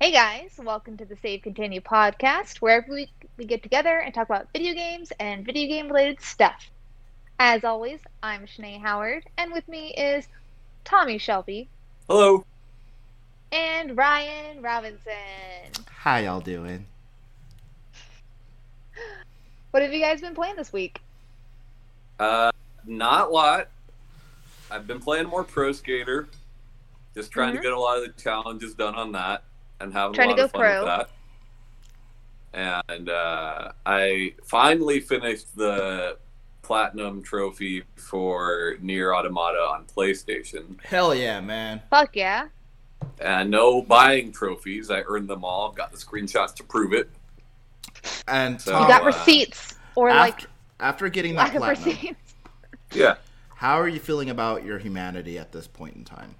Hey guys, welcome to the Save Continue podcast, where every week we get together and talk about video games and video game related stuff. As always, I'm Shanae Howard, and with me is Tommy Shelby Hello. and Ryan Robinson. How y'all doing? What have you guys been playing this week? Uh, not a lot. I've been playing more Pro Skater, just trying Mhm. to get a lot of the challenges done on that, and having Trying a to lot of go fun pro. with that. And uh, I finally finished the platinum trophy for Nier Automata on PlayStation. Hell yeah, man. Fuck yeah. And no buying trophies. I earned them all. I've got the screenshots to prove it. And So- You got uh, receipts, or after, like after getting that lack of platinum, receipts. Yeah. how are you feeling about your humanity at this point in time?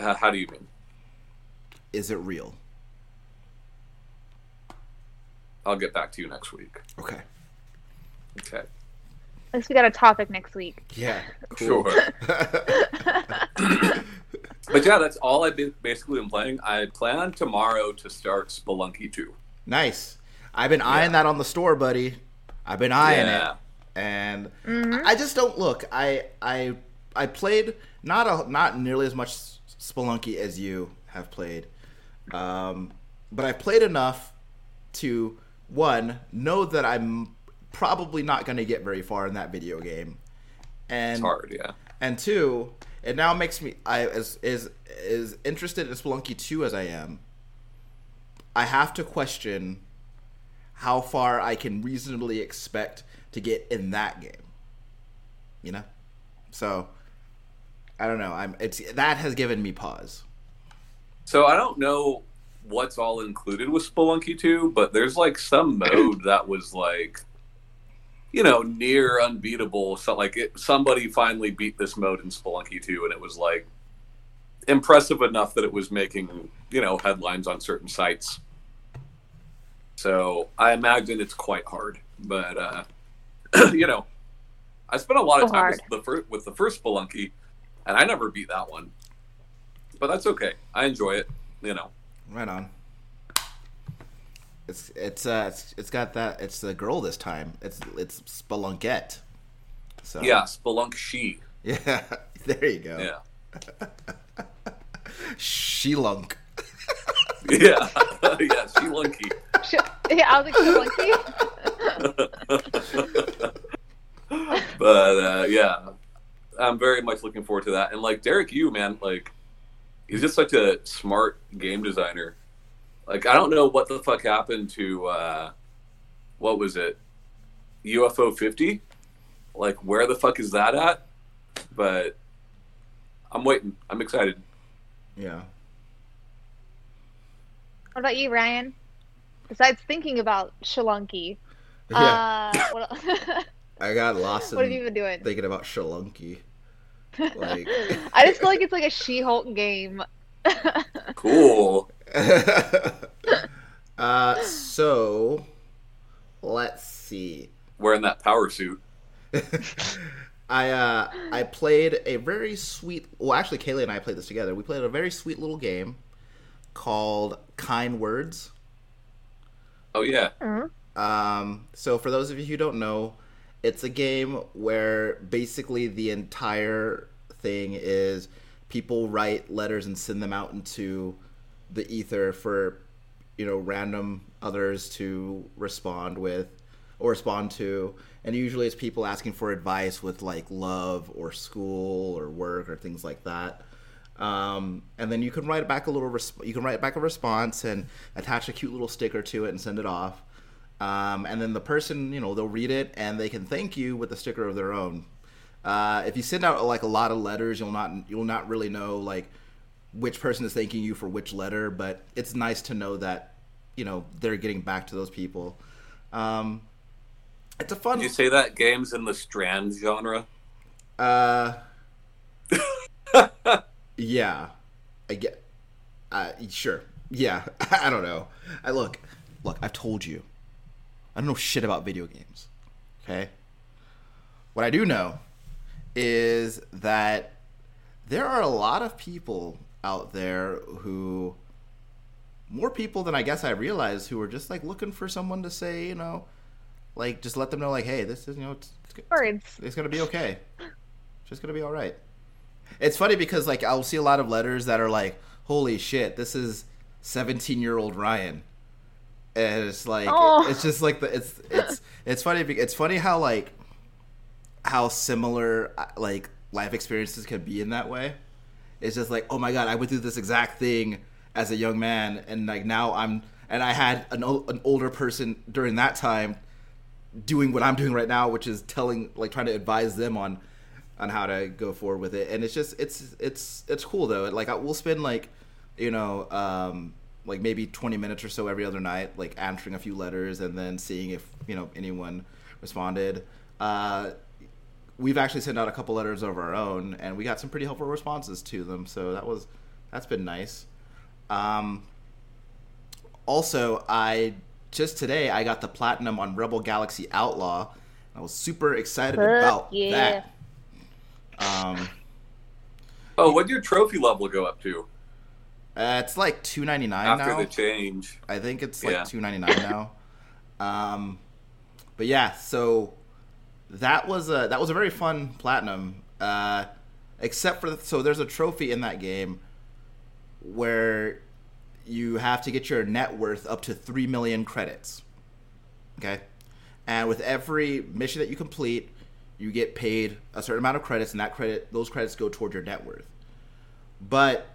How, how do you mean? Is it real? I'll get back to you next week. Okay. Okay. At least we got a topic next week. Yeah. Sure. But yeah, that's all I've been basically been playing. I plan tomorrow to start Spelunky 2. nice. I've been eyeing Yeah. that on the store, buddy. I've been eyeing Yeah. it, and Mhm. I just don't look. I I I played not a not nearly as much Spelunky as you have played, um, but I've played enough to one know that I'm probably not going to get very far in that video game, and It's hard, yeah. and two, it now makes me I as is is interested in Spelunky two as I am. I have to question how far I can reasonably expect to get in that game. You know, so I don't know. I'm it's that has given me pause. So I don't know what's all included with Spelunky 2, but there's like some mode that was like, you know, near unbeatable. So like it, somebody finally beat this mode in Spelunky 2, and it was like impressive enough that it was making, you know, headlines on certain sites. So I imagine it's quite hard, but uh, you know, I spent a lot of So time hard. with the first with the first Spelunky, and I never beat that one. But that's okay. I enjoy it. You know. Right on. It's it's uh it's, it's got that it's the girl this time. It's it's Spelunkette. So Yeah, Spelunk She. yeah. There you go. Yeah. She-lunk. Yeah. yeah, she lunky. Sh- yeah, I was like, Spelunky? but uh, yeah, I'm very much looking forward to that. And like Derek Yu man, like he's just such a smart game designer. Like I don't know what the fuck happened to uh, what was it, UFO 50? Like where the fuck is that at? But I'm waiting. I'm excited. Yeah. What about you, Ryan? Besides thinking about Shalunky, Yeah. uh, what, I got lost in what have you been doing? thinking about Shalunky. Like I just feel like it's like a She-Hulk game. Cool. uh so let's see. Wearing that power suit. I uh I played a very sweet well actually Kaylee and I played this together. We played a very sweet little game called Kind Words. Oh yeah. Mhm. Um, so for those of you who don't know, it's a game where basically the entire thing is people write letters and send them out into the ether for you know random others to respond with or respond to. And usually it's people asking for advice with like love or school or work or things like that. Um, and then you can write back a little resp- you can write back a response and attach a cute little sticker to it and send it off um, and then the person you know they'll read it and they can thank you with a sticker of their own. Uh, if you send out like a lot of letters you'll not you'll not really know like which person is thanking you for which letter but it's nice to know that you know they're getting back to those people. Um, it's a fun Did you say that game's in the Strand genre? uh yeah. I get uh sure. Yeah. I don't know. I look look i've told you i don't know shit about video games okay what i do know is that there are a lot of people out there who more people than I guess I realized who were just like looking for someone to say, you know, like just let them know, like, hey, this is you know, it's, it's, Words. it's gonna be okay. It's just gonna be all right. It's funny because like I'll see a lot of letters that are like, holy shit, this is seventeen year old Ryan, and it's like Oh. it's just like the it's it's it's funny. It's funny how like how similar uh, like life experiences can be in that way. It's just like, oh my god, I went through this exact thing as a young man, and like now I'm, and I had an an older person during that time doing what I'm doing right now, which is telling, like, trying to advise them on on how to go forward with it. And it's just, it's it's it's cool though. Like, I, we'll spend like, you know, um, like maybe 20 minutes or so every other night, like answering a few letters and then seeing if you know anyone responded. Uh, we've actually sent out a couple letters of our own, and we got some pretty helpful responses to them. So that was that's been nice. Um, also, I just today I got the platinum on Rebel Galaxy Outlaw. I was super excited Fuck about yeah. that. Um, Oh, what did your trophy level go up to uh, it's like two ninety nine after now. the change? I think it's like Yeah. two ninety nine now. Um, but yeah, so that was a that was a very fun platinum. Uh, except for the, so there's a trophy in that game where you have to get your net worth up to three million credits. Okay, and with every mission that you complete, you get paid a certain amount of credits, and that credit those credits go toward your net worth. But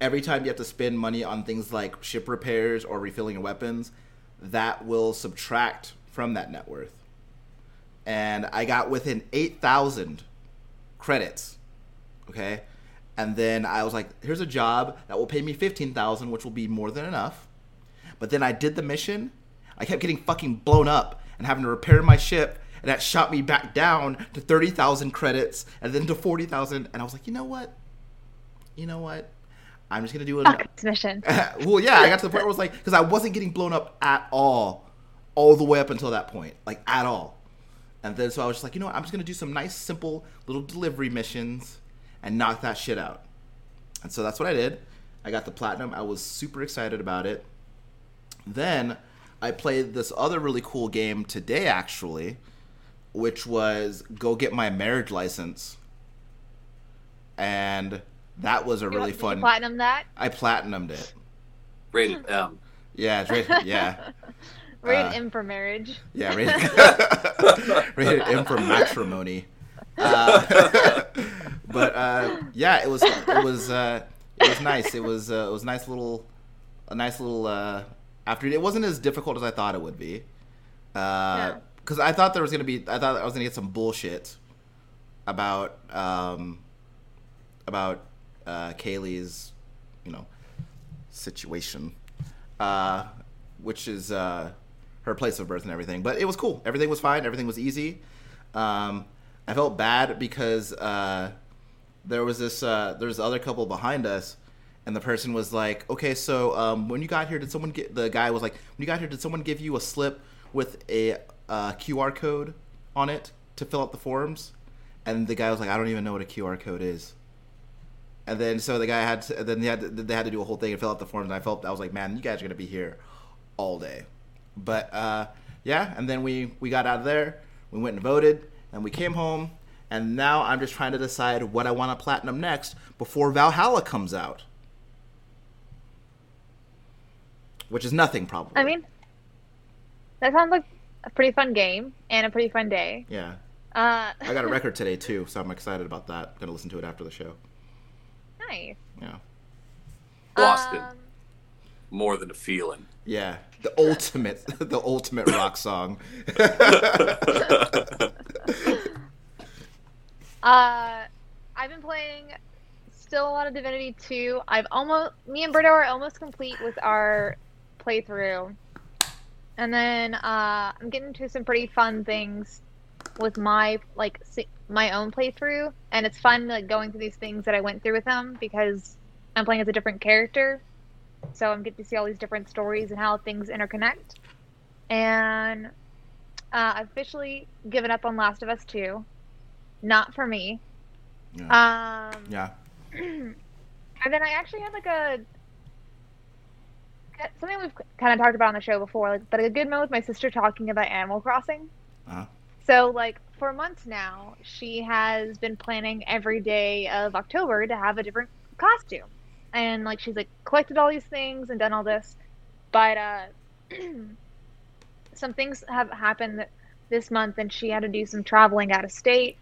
every time you have to spend money on things like ship repairs or refilling your weapons, that will subtract from that net worth. And I got within 8,000 credits. Okay? And then I was like, here's a job that will pay me 15,000, which will be more than enough. But then I did the mission. I kept getting fucking blown up and having to repair my ship. And that shot me back down to 30,000 credits and then to 40,000. And I was like, you know what? You know what? I'm just going to do it. Fuck mission. well, yeah, I got to the point where I was like, because I wasn't getting blown up at all, all the way up until that point, like at all. And then so I was just like, you know what? I'm just gonna do some nice, simple little delivery missions and knock that shit out. And so that's what I did. I got the platinum. I was super excited about it. Then I played this other really cool game today, actually, which was go get my marriage license. And that was a really Did you fun. platinum that. I platinumed it. Rated M. Yeah, it's rated, yeah, Rated Uh, M for marriage. yeah, rated, rated M for matrimony. Uh, but uh, yeah, it was it was uh, it was nice. It was uh, it was nice little a nice little uh, after it wasn't as difficult as I thought it would be. Yeah. Because I thought there was gonna be I thought I was gonna get some bullshit about um, about uh, Kaylee's you know situation, uh, which is uh, her place of birth and everything. But it was cool. Everything was fine. Everything was easy. Um, I felt bad because uh, there was this uh, there was other couple behind us, and the person was like, "Okay, so um, when you got here, did someone get?" The guy was like, "When you got here, did someone give you a slip with a uh, QR code on it to fill out the forms?" And the guy was like, "I don't even know what a QR code is." And then so the guy had to, then they had to, they had to do a whole thing and fill out the forms. And I felt I was like, man, you guys are gonna be here all day. But uh, yeah, and then we we got out of there. We went and voted, and we came home. And now I'm just trying to decide what I want to platinum next before Valhalla comes out, which is nothing probably. I mean, that sounds like a pretty fun game and a pretty fun day. yeah, Uh, I got a record today too, so I'm excited about that. Gonna listen to it after the show. Nice. Yeah, Boston. Um, More than a feeling. yeah, the ultimate, the ultimate rock song. Uh, I've been playing still a lot of Divinity 2. I've almost me and Berto are almost complete with our playthrough. And then uh, I'm getting to some pretty fun things with my like si- my own playthrough, and it's fun like going through these things that I went through with them because I'm playing as a different character. So I'm getting to see all these different stories and how things interconnect. And uh, I've officially given up on Last of Us 2. Not for me. yeah. Um, yeah. and then I actually had like a something we've kind of talked about on the show before, like, but a good moment with my sister talking about Animal Crossing. Uh-huh. So, like, for months now, she has been planning every day of October to have a different costume. And, like, she's, like, collected all these things and done all this. But, uh, some things have happened this month, and she had to do some traveling out of state.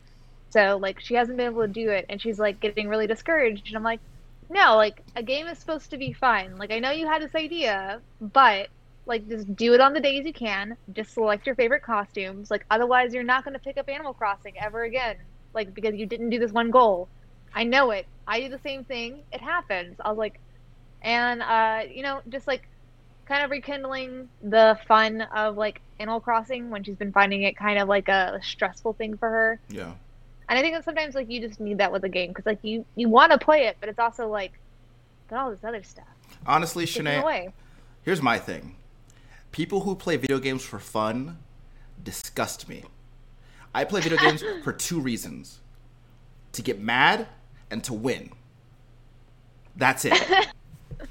So, like, she hasn't been able to do it, and she's, like, getting really discouraged. And I'm like, no, like, a game is supposed to be fun. Like, I know you had this idea, but like just do it on the days you can. Just select your favorite costumes. Like otherwise you're not going to pick up animal crossing ever again. Like because you didn't do this one goal. I know it. I do the same thing. It happens. I was like and uh you know just like kind of rekindling the fun of like animal crossing when she's been finding it kind of like a stressful thing for her. Yeah. and i think that sometimes like you just need that with a game because like you you want to play it but it's also like but all this other stuff. Honestly, Shanae, here's my thing. People who play video games for fun disgust me. I play video games for two reasons. To get mad and to win. That's it.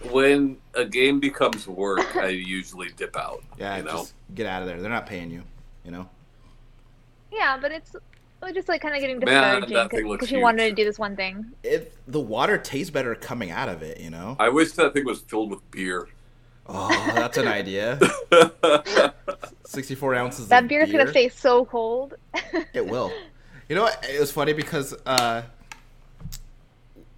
When a game becomes work, I usually dip out. Yeah, you know. just get out of there. They're not paying you, you know? Yeah, but it's it's just like kind of getting Man, discouraging that thing looks because you wanted to do this one thing. It the water tastes better coming out of it, you know? I wish that thing was filled with beer. Oh, that's an idea. 64 ounces That of beer's beer. Is gonna stay so cold. It will. You know what? It was funny because uh,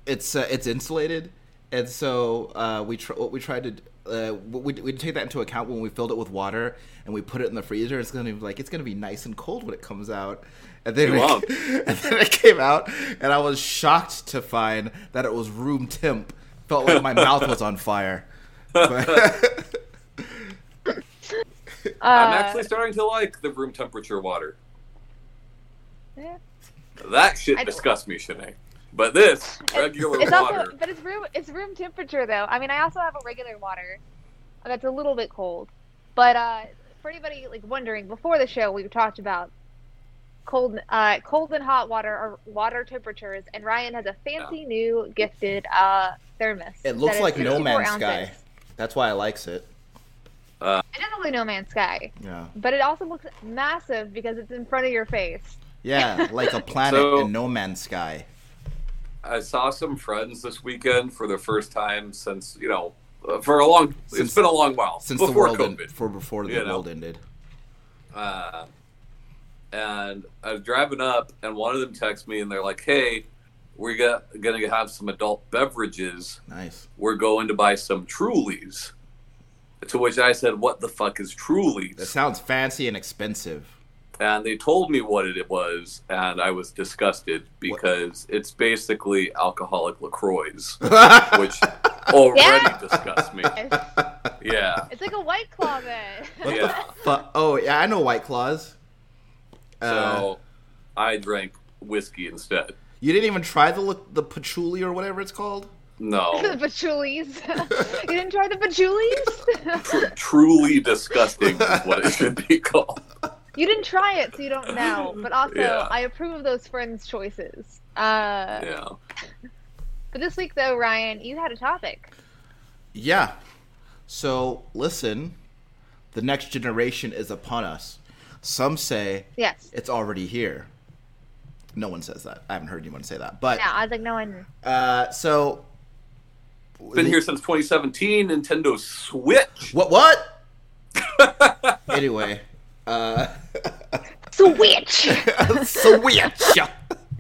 it's uh, it's insulated, and so uh, we tr- what we tried to uh, we we take that into account when we filled it with water and we put it in the freezer. It's gonna be like it's gonna be nice and cold when it comes out. And then, it, and then it came out, and I was shocked to find that it was room temp. Felt like my mouth was on fire. But- I'm Uh, actually starting to like the room temperature water. yeah. That shit I disgusts me, Shanae. But this regular It's water, also, but it's room it's room temperature though. I mean, I also have a regular water that's a little bit cold. But uh, for anybody like wondering, before the show, we talked about cold, uh, cold and hot water or water temperatures, and Ryan has a fancy new gifted uh thermos. it looks like No 64 Man's ounces. Sky. That's why I likes it. It does look like No Man's Sky, Yeah. but it also looks massive because it's in front of your face. Yeah, like a planet So- in No Man's Sky. I saw some friends this weekend for the first time since you know uh, for a long. Since- it's been a long while Since the world COVID. end, for before the You know. world ended. uh, and I was driving up, and one of them texted me, and they're like, "Hey, we're gonna have some adult beverages. Nice. We're going to buy some Trulies." To which I said, "What the fuck is That Trulies?" sounds fancy and expensive. And they told me what it was, and I was disgusted because it's basically alcoholic Lacroix, which already Yeah. disgusts me. Yeah, It's like a white claw then. What Yeah. the fuck? Oh yeah, I know White Claws. Uh, so I drank whiskey instead. You didn't even try the look- the patchouli or whatever it's called. No. the patchoulis. you didn't try the patchoulis? tr- truly disgusting is what it should be called. you didn't try it, so you don't know. But also, Yeah. I approve of those friends' choices. Uh, Yeah. But this week, though, Ryan, you had a topic. Yeah. So listen, the next generation is upon us. Some say Yes. it's already here. No one says that. I haven't heard anyone say that. But Yeah, I was like, no one. uh, so Been here since 2017. Nintendo Switch. What? What? anyway, uh, Switch! switch.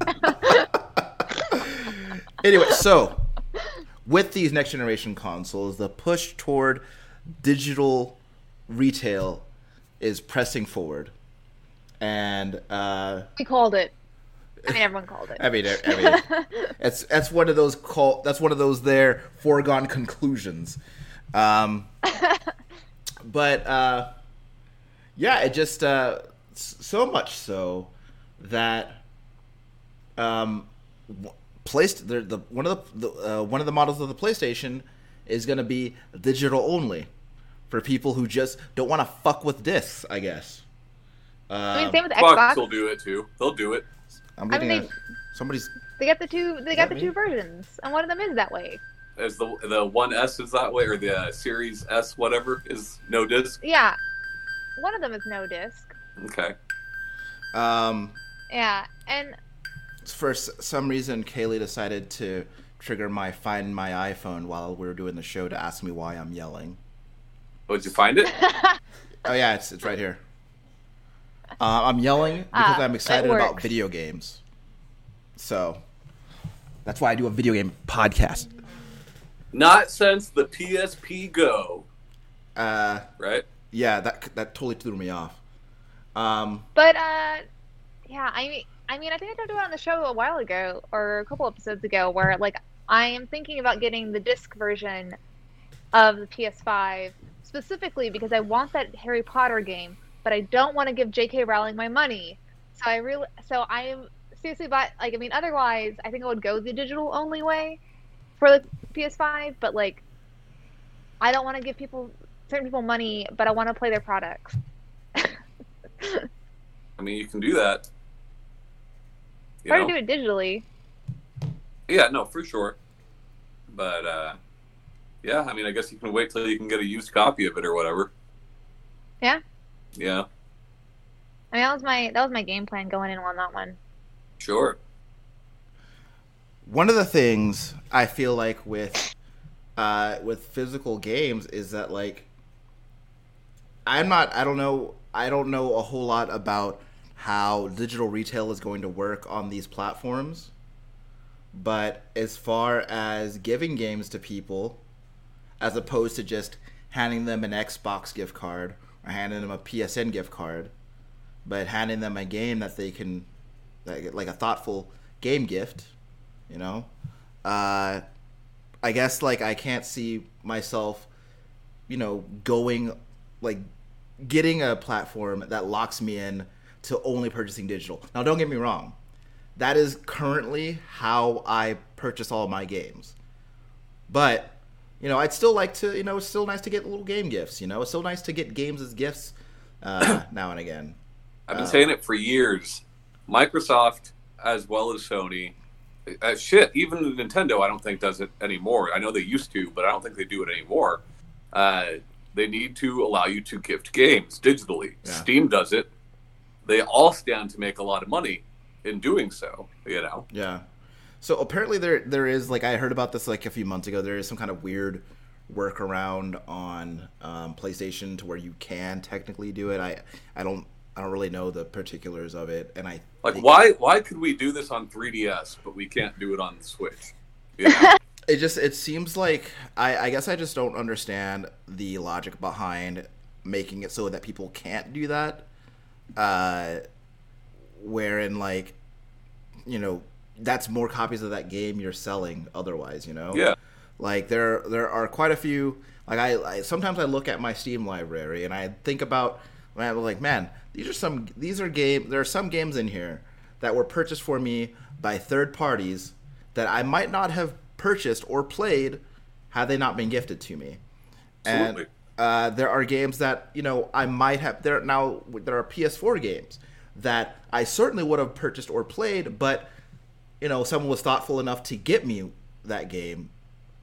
anyway, so with these next generation consoles, the push toward digital retail is pressing forward, and uh, we called it. I mean, everyone called it. I mean, I mean, it's that's one of those call that's one of those there foregone conclusions. Um, but uh, yeah, it just uh, so much so that um, placed the, the one of the, the uh, one of the models of the PlayStation is going to be digital only for people who just don't want to fuck with discs. I guess. I mean, Um, same with Xbox Xbox. will do it too. They'll do it. I'm I mean, getting they- a, somebody's They got the two. They got that the two versions, and one of them is that way. as the the one S is that way, or the uh, Series S whatever is no disc. Yeah, one of them is no disc. Okay. Um, Yeah, and for some reason, Kaylee decided to trigger my Find My iPhone while we were doing the show to ask me why I'm yelling. Oh, did you find it? Oh yeah, it's it's right here. Uh, I'm yelling because Ah, I'm excited about video games. So that's why I do a video game podcast. Not since the PSP Go, Uh, right? yeah, that that totally threw me off. Um, but uh, yeah, I mean, I mean, I think I talked about it on the show a while ago or a couple episodes ago, where like I am thinking about getting the disc version of the PS5 specifically because I want that Harry Potter game, but I don't want to give J.K. Rowling my money. So I really, so I am seriously, but like, I mean, otherwise, I think I would go the digital only way for the PS5, but like, I don't want to give people certain people money, but I want to play their products. I mean, you can do that. You know? to do it digitally. Yeah, no, for sure. But uh, yeah, I mean, I guess you can wait till you can get a used copy of it or whatever. Yeah. Yeah, I mean, that was my that was my game plan going in on that one. sure. one of the things I feel like with uh, with physical games is that like I'm not I don't know I don't know a whole lot about how digital retail is going to work on these platforms. But as far as giving games to people as opposed to just handing them an Xbox gift card or handing them a PSN gift card, but handing them a game that they can like, like a thoughtful game gift, you know? Uh i guess like i can't see myself you know going like getting a platform that locks me in to only purchasing digital. Now don't get me wrong. That is currently how i purchase all my games. But you know i'd still like to you know it's still nice to get little game gifts you know it's still nice to get games as gifts uh, now and again I've been Uh, saying it for years. Microsoft, as well as Sony, uh, shit, even Nintendo, I don't think does it anymore. I know they used to, but I don't think they do it anymore. Uh, they need to allow you to gift games digitally. Yeah. Steam does it. They all stand to make a lot of money in doing so. You know, Yeah. So apparently there there is like I heard about this like a few months ago. There is some kind of weird workaround on um, PlayStation to where you can technically do it. I I don't I don't really know the particulars of it, and I like why why could we do this on 3DS but we can't do it on the Switch? You know? it just it seems like I I guess I just don't understand the logic behind making it so that people can't do that. Uh, wherein like you know that's more copies of that game you're selling otherwise. You know. yeah, Like there there are quite a few. Like I, I sometimes I look at my Steam library and I think about man, I'm like man, these are some these are game. There are some games in here that were purchased for me by third parties that I might not have purchased or played had they not been gifted to me. Absolutely. And uh, there are games that you know I might have. There now there are PS4 games that I certainly would have purchased or played, but you know someone was thoughtful enough to get me that game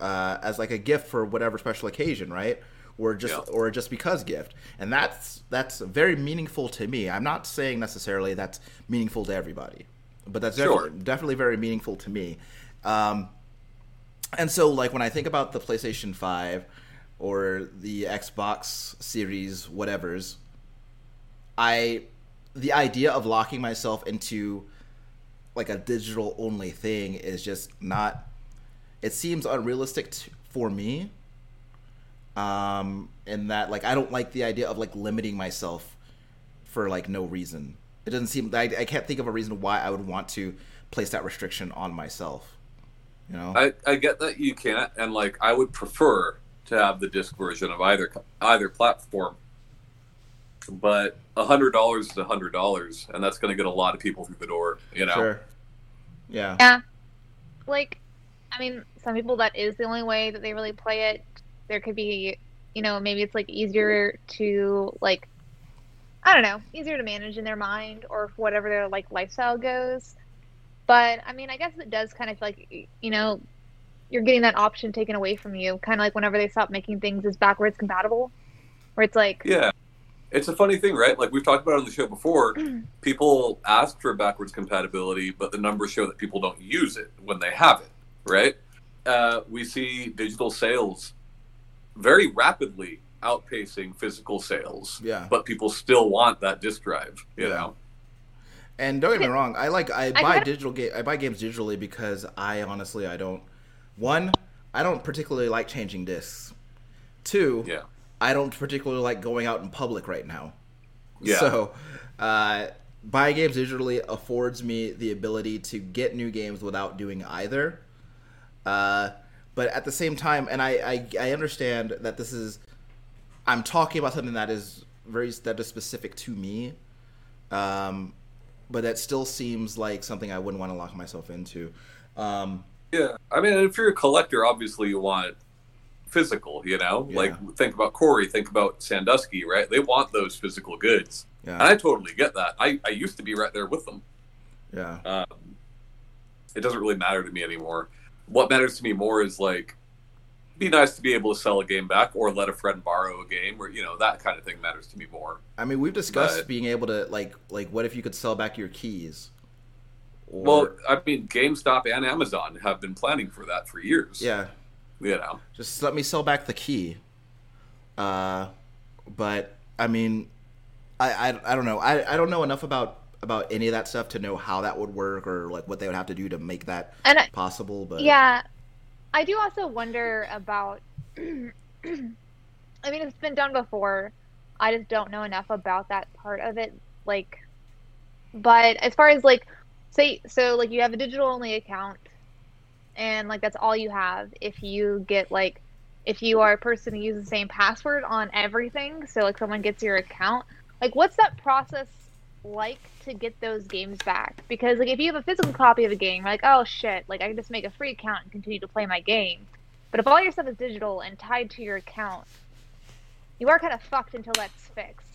uh, as like a gift for whatever special occasion, right? Or just Yeah. or just because gift, and that's that's very meaningful to me. I'm not saying necessarily that's meaningful to everybody, but that's Sure. definitely, definitely very meaningful to me. Um, and so, like when I think about the PlayStation Five or the Xbox Series, whatever's, I the idea of locking myself into like a digital only thing is just not it seems unrealistic t- for me um in that like i don't like the idea of like limiting myself for like no reason it doesn't seem I, I can't think of a reason why i would want to place that restriction on myself you know I, I get that you can't, and like I would prefer to have the disc version of either either platform. But a hundred dollars is a hundred dollars, and that's going to get a lot of people through the door. You know, sure yeah Yeah. Like, I mean, some people that is the only way that they really play it. There could be, you know, maybe it's like easier to like, I don't know, easier to manage in their mind or whatever their like lifestyle goes. But I mean, I guess it does kind of feel like, you know, you're getting that option taken away from you, kind of like whenever they stop making things as backwards compatible, where it's like, Yeah. It's a funny thing, right? Like we've talked about on the show before, people ask for backwards compatibility, but the numbers show that people don't use it when they have it, right? Uh, we see digital sales very rapidly outpacing physical sales, Yeah. but people still want that disk drive, you Yeah. know? And don't get me wrong, I like I buy kinda- digital game I buy games digitally because I honestly I don't one I don't particularly like changing discs. Two, Yeah. I don't particularly like going out in public right now. Yeah. So, uh, buying games digitally affords me the ability to get new games without doing either. Uh, but at the same time, and I, I I understand that this is I'm talking about something that is very that is specific to me. Um, but that still seems like something I wouldn't want to lock myself into. Um, Yeah, I mean, if you're a collector, obviously you want physical. You know, Yeah. like think about Corey, think about Sandusky, right? They want those physical goods, and yeah, I totally get that. I, I used to be right there with them. yeah, Um, it doesn't really matter to me anymore. What matters to me more is like, be nice to be able to sell a game back or let a friend borrow a game, or you know that kind of thing matters to me more. I mean, we've discussed But- being able to like like what if you could sell back your keys? Or, Well, I mean, GameStop and Amazon have been planning for that for years. yeah, you know. just let me sell back the key. Uh, but I mean, I, I, I don't know. I, I don't know enough about about any of that stuff to know how that would work or like what they would have to do to make that and I, possible. But yeah, I do also wonder about. I mean, it's been done before. I just don't know enough about that part of it. Like, but as far as like, say, so like you have a digital only account, and like that's all you have. If you get like, if you are a person who uses the same password on everything, so like someone gets your account, like what's that process like to get those games back? Because like if you have a physical copy of a game, like, oh shit, like I can just make a free account and continue to play my game. But if all your stuff is digital and tied to your account, you are kind of fucked until that's fixed.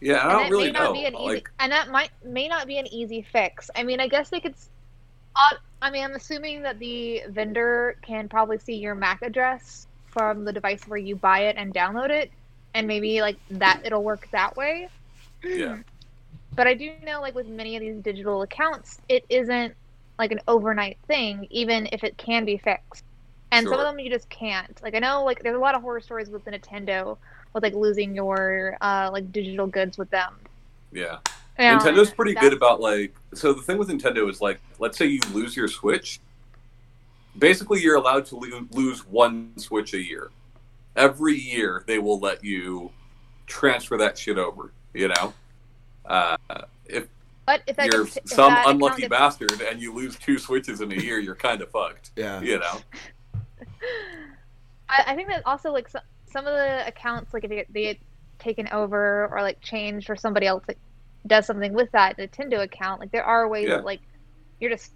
Yeah, I don't really know. easy, Like, and that might may not be an easy fix. I mean, I guess they could. Uh, I mean, I'm assuming that the vendor can probably see your MAC address from the device where you buy it and download it, and maybe like that it'll work that way. Yeah. But I do know, like with many of these digital accounts, it isn't like an overnight thing, even if it can be fixed. And some of them you just can't. Like I know, like there's a lot of horror stories with Nintendo with like losing your uh like digital goods with them. yeah. Now, Nintendo's pretty that's- good about like so the thing with Nintendo is like let's say you lose your Switch basically you're allowed to lo- lose one Switch a year. Every year they will let you transfer that shit over, you know? Uh, if But if you're gets, if some that unlucky gets- bastard and you lose two Switches in a year, you're kind of fucked, yeah, you know? I, I think that also like some, some of the accounts like if they get, they get taken over or like changed or somebody else like does something with that Nintendo account, like there are ways Yeah. that like you're just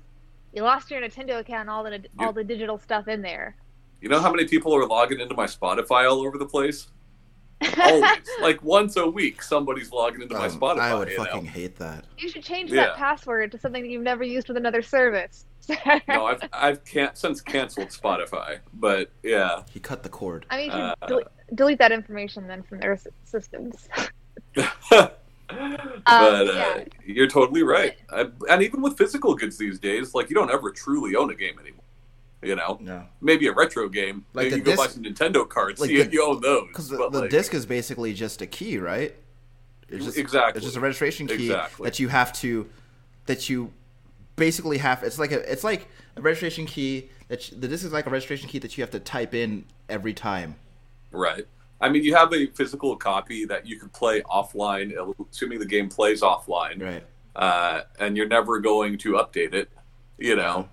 you lost your Nintendo account all the all the digital stuff in there. You know how many people are logging into my Spotify all over the place? Always. like once a week, somebody's logging into my Um, Spotify. I would you know? fucking hate that. you should change Yeah. that password to something that you've never used with another service. no, I've I've can't since canceled Spotify, but yeah, He cut the cord. I mean, you Uh, delete, delete that information then from their s- systems. but uh, yeah. you're totally right. I, and even with physical goods these days, like you don't ever truly own a game anymore. You know, No, maybe a retro game. Like Maybe the you go buy some Nintendo cards. like you, the- you own those. because the, but, the like, disc is basically just a key, right? It's just, Exactly. It's just a registration key Exactly. that you have to, that you basically have. It's like a, it's like a registration key that you, the disc is like a registration key that you have to type in every time. Right. I mean, you have a physical copy that you can play offline, assuming the game plays offline. Right. uh, and you're never going to update it. You know,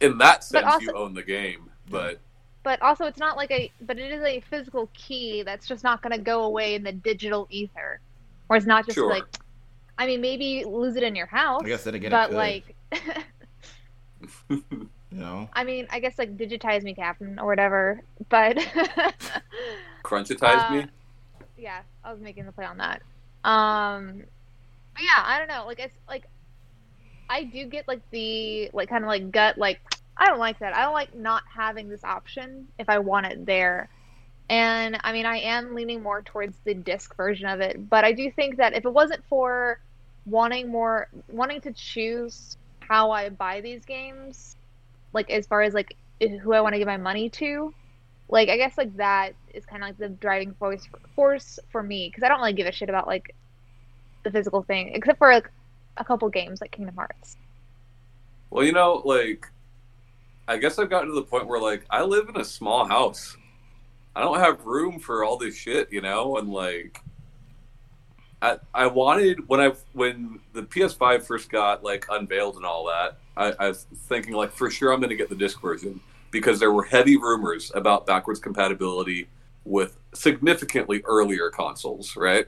in that sense, also- you own the game. But but also it's not like a but it is a physical key that's just not going to go away in the digital ether or it's not just Sure. like i mean maybe lose it in your house I guess then again, but could, like you know, i mean i guess like digitize me captain or whatever but crunchitize Uh, me. yeah i was making the play on that um but yeah i don't know like it's like i do get like the like kind of like gut like I don't like that. I don't like not having this option if I want it there. And I mean, I am leaning more towards the disc version of it, but I do think that if it wasn't for wanting more, wanting to choose how I buy these games, like as far as like who I want to give my money to, like I guess like that is kind of like the driving force force for me because I don't really give a shit about like the physical thing except for like a couple games like Kingdom Hearts. Well, you know, like I guess I've gotten to the point where like I live in a small house. I don't have room for all this shit, you know, and like I I wanted when I when the PS5 first got like unveiled and all that, I, I was thinking like for sure I'm gonna get the disc version because there were heavy rumors about backwards compatibility with significantly earlier consoles, right?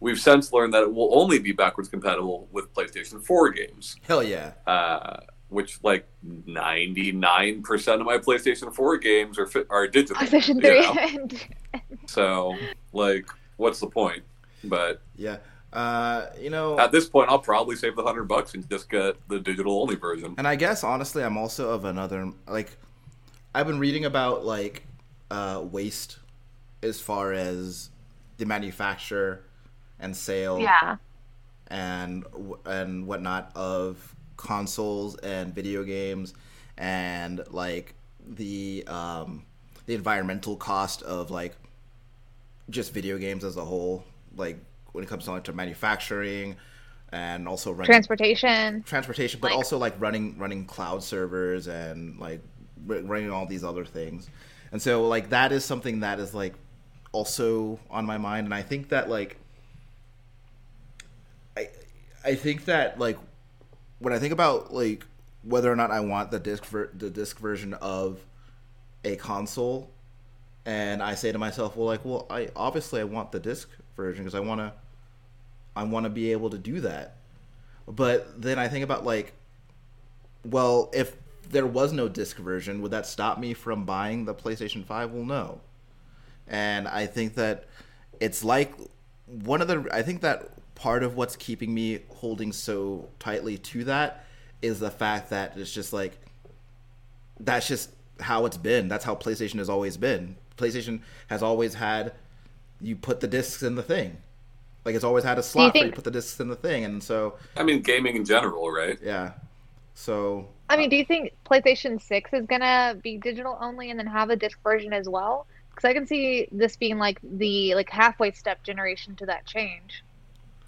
We've since learned that it will only be backwards compatible with PlayStation 4 games. Hell yeah. Uh, which like 99% of my PlayStation 4 games are fi- are digital. PlayStation you 3 know? So, like what's the point? But Yeah. Uh, you know, at this point I'll probably save the 100 bucks and just get the digital only version. and I guess honestly, I'm also of another like. I've been reading about like uh, waste as far as the manufacture and sale yeah. and and whatnot of consoles and video games and like the um the environmental cost of like just video games as a whole like when it comes to, like, to manufacturing and also running Transportation. transportation but like- also like running running cloud servers and like running all these other things. And so like that is something that is like also on my mind. And i think that like i i think that like when i think about like whether or not i want the disc ver- the disc version of a console and i say to myself well like well i obviously i want the disc version because i want to i want to be able to do that. But then I think about like, well, if there was no disc version, would that stop me from buying the PlayStation 5? Well, no. And I think that it's like one of the I think that part of what's keeping me holding so tightly to that is the fact that it's just like that's just how it's been. That's how PlayStation has always been. PlayStation has always had you put the discs in the thing. Like it's always had a slot where you put the discs in the thing, and so I mean gaming in general, right? yeah. So I mean, do you think PlayStation 6 is going to be digital only and then have a disc version as well? Because I can see this being like the like halfway step generation to that change.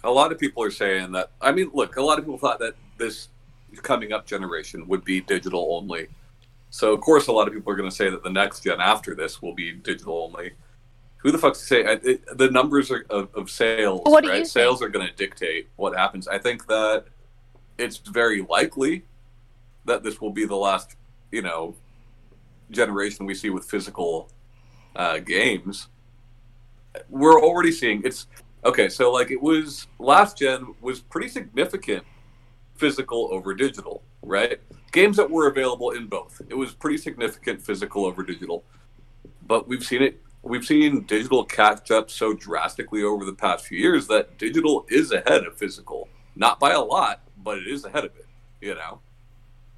A lot of people are saying that. I mean, look, a lot of people thought that this coming up generation would be digital only. So of course, a lot of people are going to say that the next gen after this will be digital only. Who the fuck's to say? I, it, the numbers are, of, of sales, What right? think? Sales are going to dictate what happens. I think that it's very likely that this will be the last, you know, generation we see with physical uh, games. We're already seeing it's okay. So like it was last gen was pretty significant physical over digital, right? Games that were available in both. It was pretty significant physical over digital. But we've seen it we've seen digital catch up so drastically over the past few years that digital is ahead of physical. Not by a lot, but it is ahead of it, you know.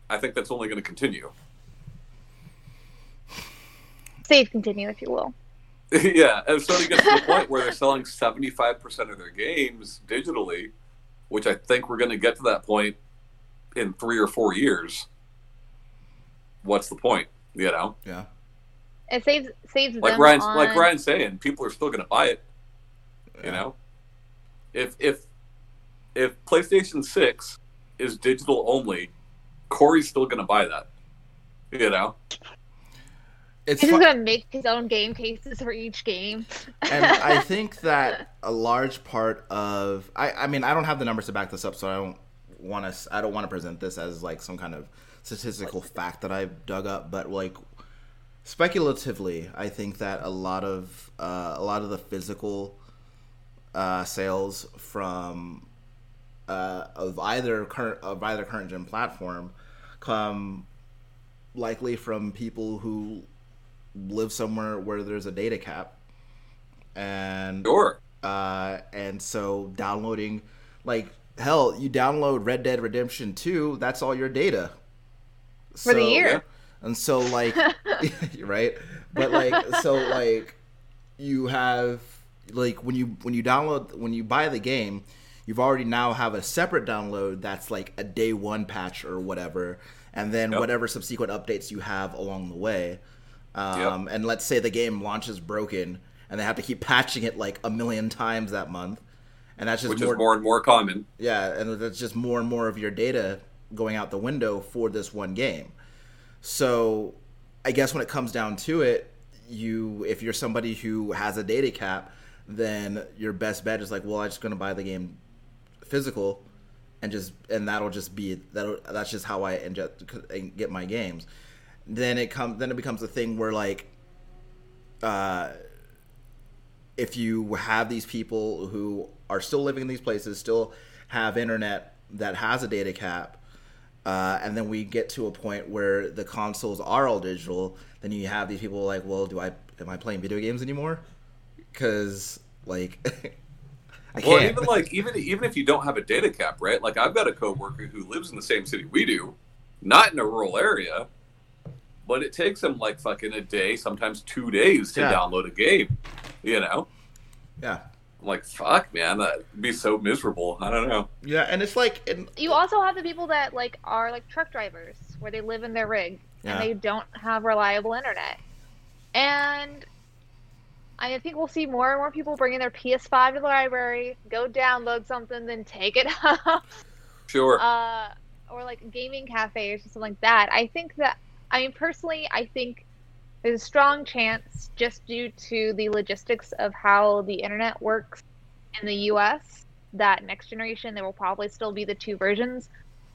I think that's only going to continue. Save continue, if you will. yeah, and so to get to the point where they're selling 75% of their games digitally, which I think we're going to get to that point in three or four years. What's the point? You know, yeah. It saves saves like them Ryan's on. like Ryan's saying, people are still going to buy it. You Yeah. know, if if if PlayStation Six is digital only, Corey's still going to buy that. You know, It's He's fu- gonna make his own game cases for each game. and I think that a large part of I, I mean I don't have the numbers to back this up, so I don't want to I don't want to present this as like some kind of statistical fact that I've dug up, but like speculatively, I think that a lot of uh, a lot of the physical uh, sales from uh, of either current of either current gen platform come likely from people who live somewhere where there's a data cap and sure. uh, and so downloading like hell you download red dead redemption 2 that's all your data For the year. And so like right? But like so like you have like when you when you download when you buy the game, you've already now have a separate download that's like a day one patch or whatever, and then Yep. whatever subsequent updates you have along the way. Um, And let's say the game launches broken, and they have to keep patching it like a million times that month, and that's just which more, is more and more common. yeah, and that's just more and more of your data going out the window for this one game. So, I guess when it comes down to it, you if you're somebody who has a data cap, then your best bet is like, well, I'm just going to buy the game physical, and just and that'll just be that. That's just how I and get my games. Then it comes. Then it becomes a thing where like, uh, if you have these people who are still living in these places, still have internet that has a data cap, uh, and then we get to a point where the consoles are all digital, then you have these people like, well, do I am I playing video games anymore? Because like, I Well, can't. even like even even if you don't have a data cap, right? Like I've got a coworker who lives in the same city we do, not in a rural area, but it takes him like fucking a day, sometimes two days to Yeah. download a game. You know, yeah, I'm like fuck, man, that'd be so miserable. I don't know. yeah, and it's like, and, You also have the people that like are like truck drivers, where they live in their rig Yeah. and they don't have reliable internet. And I think we'll see more and more people bringing their PS5 to the library, go download something, then take it home. Sure, uh, or like gaming cafes or something like that. I think that, I mean, personally, I think there's a strong chance, just due to the logistics of how the internet works in the US, that next generation there will probably still be the two versions.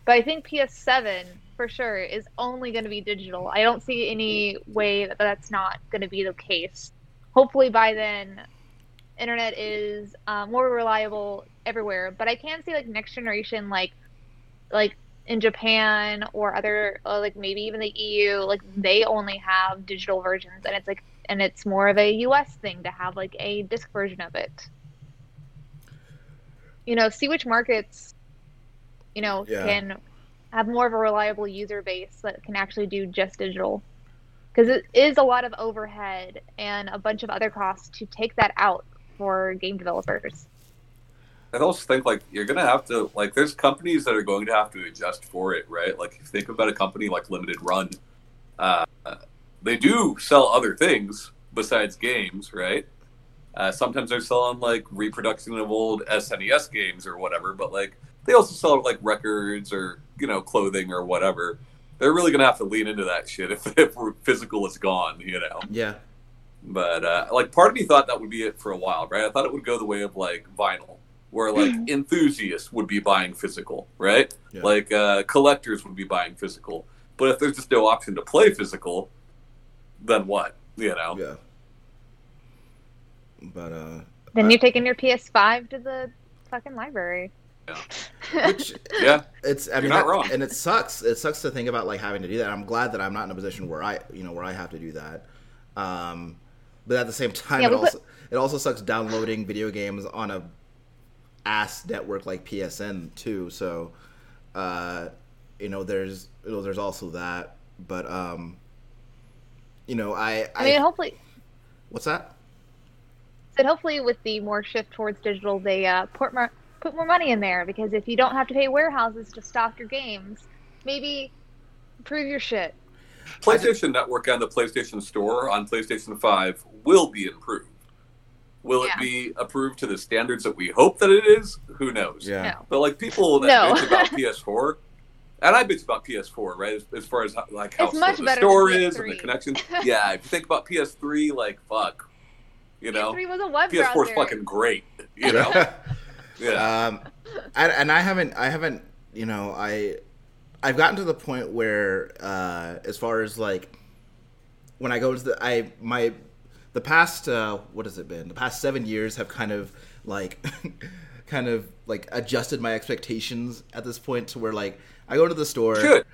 But I think PS7 for sure is only going to be digital. I don't see any way that that's not going to be the case. Hopefully by then, internet is uh, more reliable everywhere. But I can see like next generation, like like in Japan or other uh, like maybe even the EU, like they only have digital versions, and it's like and it's more of a US thing to have like a disc version of it. You know, see which markets, you know, Yeah. can have more of a reliable user base that can actually do just digital. Because it is a lot of overhead and a bunch of other costs to take that out for game developers. I also think like you're gonna have to like there's companies that are going to have to adjust for it, right? Like if you think about a company like Limited Run, uh, they do sell other things besides games, right? Uh, sometimes they're selling like reproduction of old SNES games or whatever, but like they also sell like records or you know clothing or whatever. They're really gonna have to lean into that shit if, if physical is gone, you know. yeah, But uh, like, part of me thought that would be it for a while, right? I thought it would go the way of like vinyl, where like enthusiasts would be buying physical, right? Yeah. Like uh, collectors would be buying physical. But if there's just no option to play physical, then what? You know? yeah. But uh, Then you're taking your PS5 to the fucking library. Which Yeah. it's I You're mean not that- wrong. and it sucks. It sucks to think about like having to do that. I'm glad that I'm not in a position where I you know where I have to do that. Um, but at the same time, Yeah, it we also it also sucks downloading video games on a ass network like PSN too. So, uh, you know, there's you know, there's also that. But um, you know, I I mean, hopefully, what's that? said hopefully with the more shift towards digital, they uh, put more put more money in there because if you don't have to pay warehouses to stock your games, maybe improve your shit. PlayStation Network and the PlayStation Store on PlayStation 5 will be improved. Will Yeah. it be approved to the standards that we hope that it is? Who knows? Yeah. No. But like people that No. bitch about PS4, and I bitch about PS4, right? As, as far as how, like how slow much the store is and the PS3. connection. yeah, if you think about PS3, like fuck, you know, PS3 was a web PS4 is browser. fucking great. You know, yeah, um, I, and I haven't, I haven't, you know, I, I've gotten to the point where, uh, as far as like, when I go to the, I my, the past, uh, what has it been? The past seven years have kind of like, kind of like adjusted my expectations at this point to where like I go to the store, Good.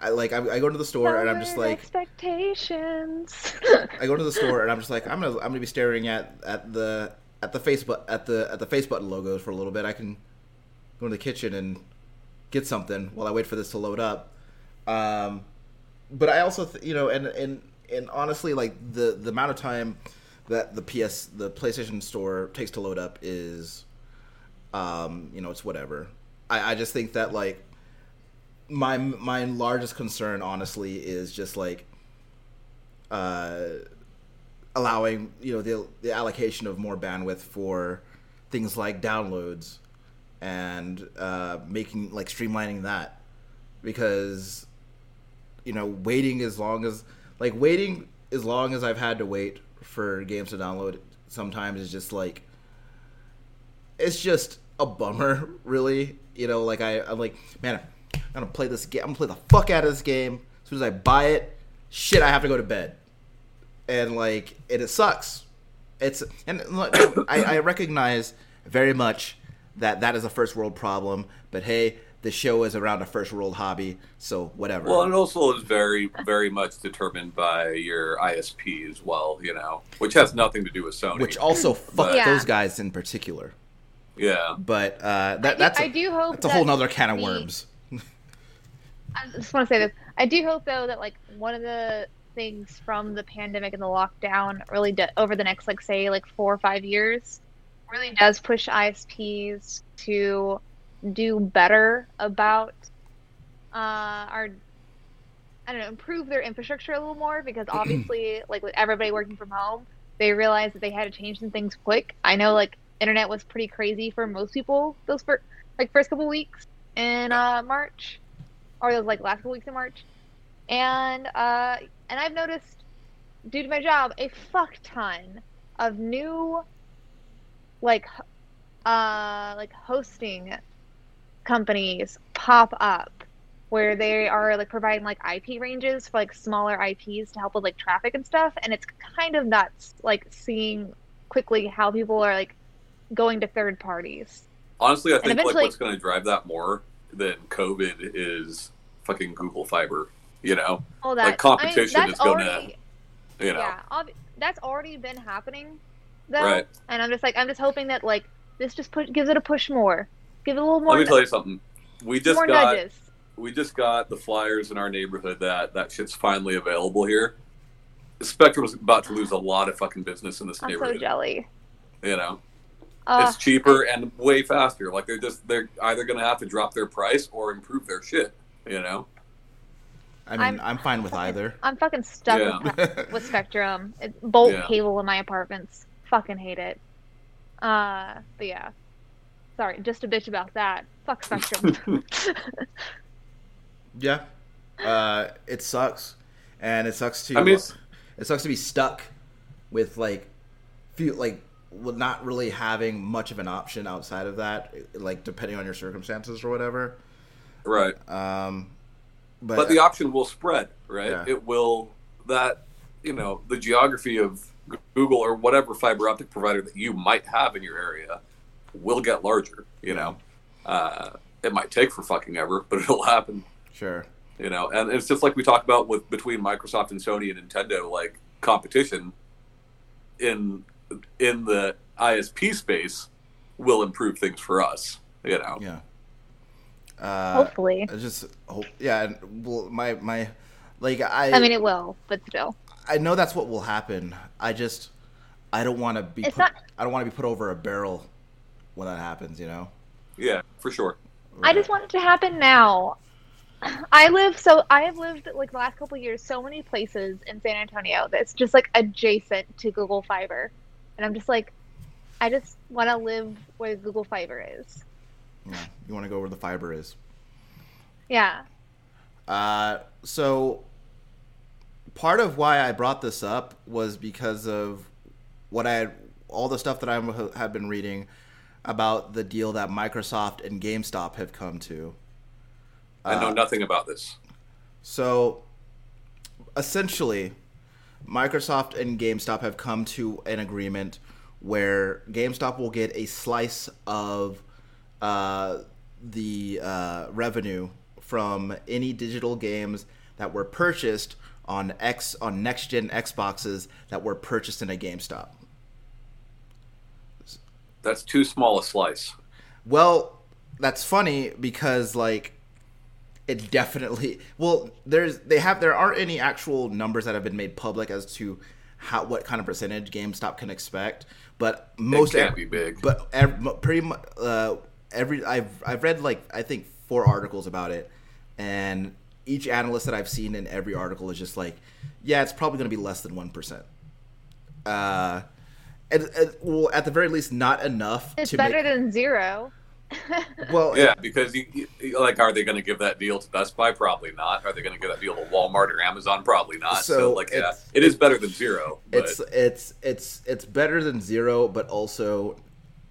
I like I, I go to the store and I'm just like, expectations. I go to the store and I'm just like I'm gonna I'm gonna be staring at at the at the face but at the at the face button logos for a little bit. I can go to the kitchen and get something while I wait for this to load up. Um, but I also th- you know and and and honestly like the the amount of time that the PS the PlayStation Store takes to load up is um you know it's whatever. I I just think that like my my largest concern honestly is just like uh allowing you know the the allocation of more bandwidth for things like downloads and uh, making like streamlining that. Because you know waiting as long as like waiting as long as I've had to wait for games to download sometimes is just like it's just a bummer really. You know like I, I'm like man I'm gonna play this game I'm gonna play the fuck out of this game. As soon as I buy it shit I have to go to bed and like and it sucks it's and look, I, I recognize very much that that is a first world problem but hey the show is around a first world hobby so whatever Well, it also is very, very much determined by your ISP as well, you know, which has nothing to do with Sony. which also fuck Yeah. those guys in particular yeah, but uh, that I do- that's a, I do hope that's a whole that nother can of worms I just want to say this. I do hope though that like one of the things from the pandemic and the lockdown really do- over the next like say like four or five years really does push ISPs to do better about uh, our I don't know improve their infrastructure a little more because obviously like with everybody working from home they realized that they had to change some things quick. I know like internet was pretty crazy for most people those first like first couple weeks in uh, March or those like last couple weeks in March, and uh, and I've noticed due to my job a fuck ton of new like uh like hosting companies pop up where they are like providing like IP ranges for like smaller IPs to help with like traffic and stuff and it's kind of nuts like seeing quickly how people are like going to third parties. honestly, I think like what's going to drive that more than COVID is fucking Google Fiber. You know, All that competition I mean, is that's gonna- you know, yeah, ob- that's already been happening though. right. And I'm just like I'm just hoping that like this just push gives it a push more. Give it a little more Let me tell you something. We just more got nudges. we just got the flyers in our neighborhood that that shit's finally available here. Spectrum's about to lose a lot of fucking business in this I'm so jelly. you know, Uh, it's cheaper and way faster. Like they're just they're either gonna have to drop their price or improve their shit. You know, I mean I'm- I'm, fine with either I'm fucking stuck Yeah. with, with Spectrum. It, bolt Yeah. cable in my apartments. Fucking hate it. Uh, but yeah. Sorry, just a bitch about that. Fuck Spectrum. yeah uh, it sucks and it sucks to I mean, it sucks to be stuck with like feel like not really having much of an option outside of that like depending on your circumstances or whatever right. um but, But the option will spread, right? Yeah. It will that you know the geography of Google or whatever fiber optic provider that you might have in your area will get larger. You know, uh, it might take for fucking ever, but it'll happen. sure You know, and it's just like we talked about with between Microsoft and Sony and Nintendo, like competition in in the ISP space will improve things for us. You know, yeah uh Hopefully. I just hope yeah well my my like i I mean, it will, but still. I know that's what will happen. I just I don't want to be It's put, not- I don't want to be put over a barrel when that happens, you know. yeah, for sure. I just want it to happen now. I live so I have lived like the last couple of years so many places in San Antonio that's just like adjacent to Google Fiber, and I'm just like, I just want to live where Google Fiber is. Yeah, you want to go where the fiber is. Yeah, Uh, so part of why I brought this up was because of what I had, all the stuff that I have been reading about the deal that Microsoft and GameStop have come to. I know Uh, nothing about this. So essentially, Microsoft and GameStop have come to an agreement where GameStop will get a slice of uh, the uh, revenue from any digital games that were purchased on X on next gen Xboxes that were purchased in a GameStop. That's too small a slice. Well, that's funny because like it definitely well there's they have there aren't any actual numbers that have been made public as to how what kind of percentage GameStop can expect, but most it can't be big. But every, pretty much uh, every I've I've read like I think four articles about it, and each analyst that I've seen in every article is just like, yeah, it's probably going to be less than one percent. Uh, and, and, well, at the very least, not enough. It's better make... than zero. well, yeah, because you, you, like, are they going to give that deal to Best Buy? Probably not. Are they going to give that deal to Walmart or Amazon? Probably not. So, so like, yeah, it is better than zero. But... It's it's it's it's better than zero, but also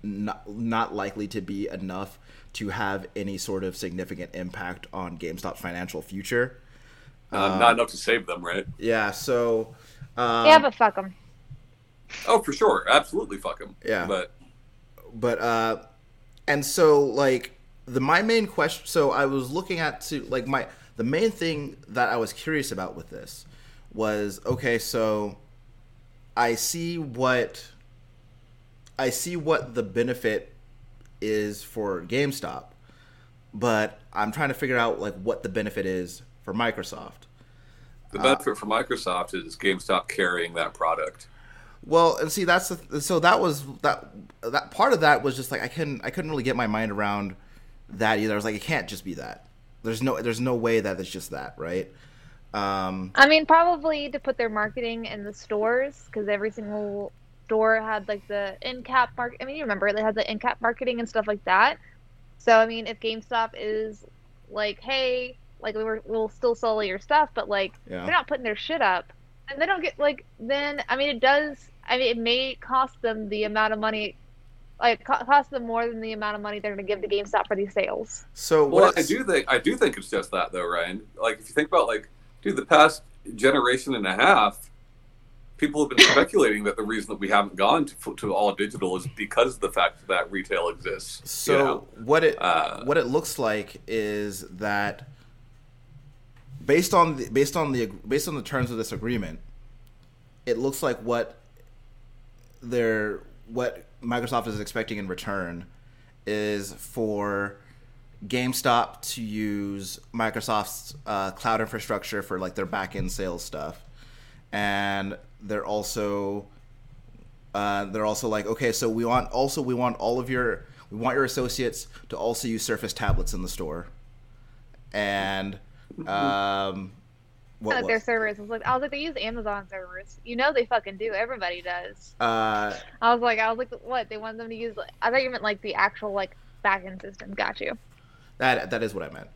not not likely to be enough to have any sort of significant impact on GameStop's financial future. Uh, not enough to save them, right? Yeah. So. Um, yeah, but fuck them. Oh, for sure, absolutely, fuck them. Yeah, but but uh, and so like the my main question. So I was looking at to like my the main thing that I was curious about with this was okay. So I see what I see what the benefit is for GameStop, but I'm trying to figure out like what the benefit is for Microsoft. The benefit uh, for Microsoft is GameStop carrying that product. Well, and see that's the, so that was that that part of that was just like I couldn't I couldn't really get my mind around that either. I was like it can't just be that. There's no there's no way that it's just that, right? Um, I mean, probably to put their marketing in the stores because every single store had like the endcap market. I mean, you remember they had the endcap marketing and stuff like that. So I mean, if GameStop is like, hey, like we were, we'll still sell your stuff, but like yeah. they're not putting their shit up, and they don't get like then. I mean, it does. I mean, it may cost them the amount of money. Like cost them more than the amount of money they're going to give to GameStop for these sales. So, well, I do think I do think it's just that though, Ryan. Like if you think about like, dude, the past generation and a half, people have been speculating that the reason that we haven't gone to, to all digital is because of the fact that retail exists. So you know? what it uh, what it looks like is that based on the based on the based on the terms of this agreement, it looks like what they're what Microsoft is expecting in return is for GameStop to use Microsoft's uh, cloud infrastructure for like their back end sales stuff, and they're also uh, they're also like okay, so we want also we want all of your we want your associates to also use Surface tablets in the store, and um, what like their servers. I was like, I was like, they use Amazon servers. You know, they fucking do. Everybody does. Uh, I was like, I was like, what? They want them to use? I thought you meant like the actual like backend system. Got you. That that is what I meant.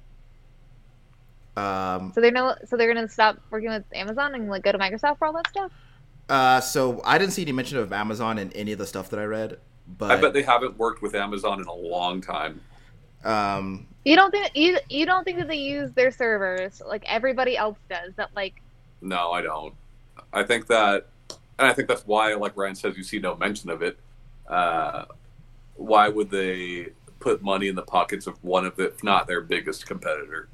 Um, so they're no, so they're gonna stop working with Amazon and like go to Microsoft for all that stuff. Uh, so I didn't see any mention of Amazon in any of the stuff that I read, but I bet they haven't worked with Amazon in a long time. Um, you don't think you you don't think that they use their servers like everybody else does? That like. No, I don't. I think that, and I think that's why, like Ryan says, you see no mention of it. Uh, why would they put money in the pockets of one of the, if not their biggest competitor?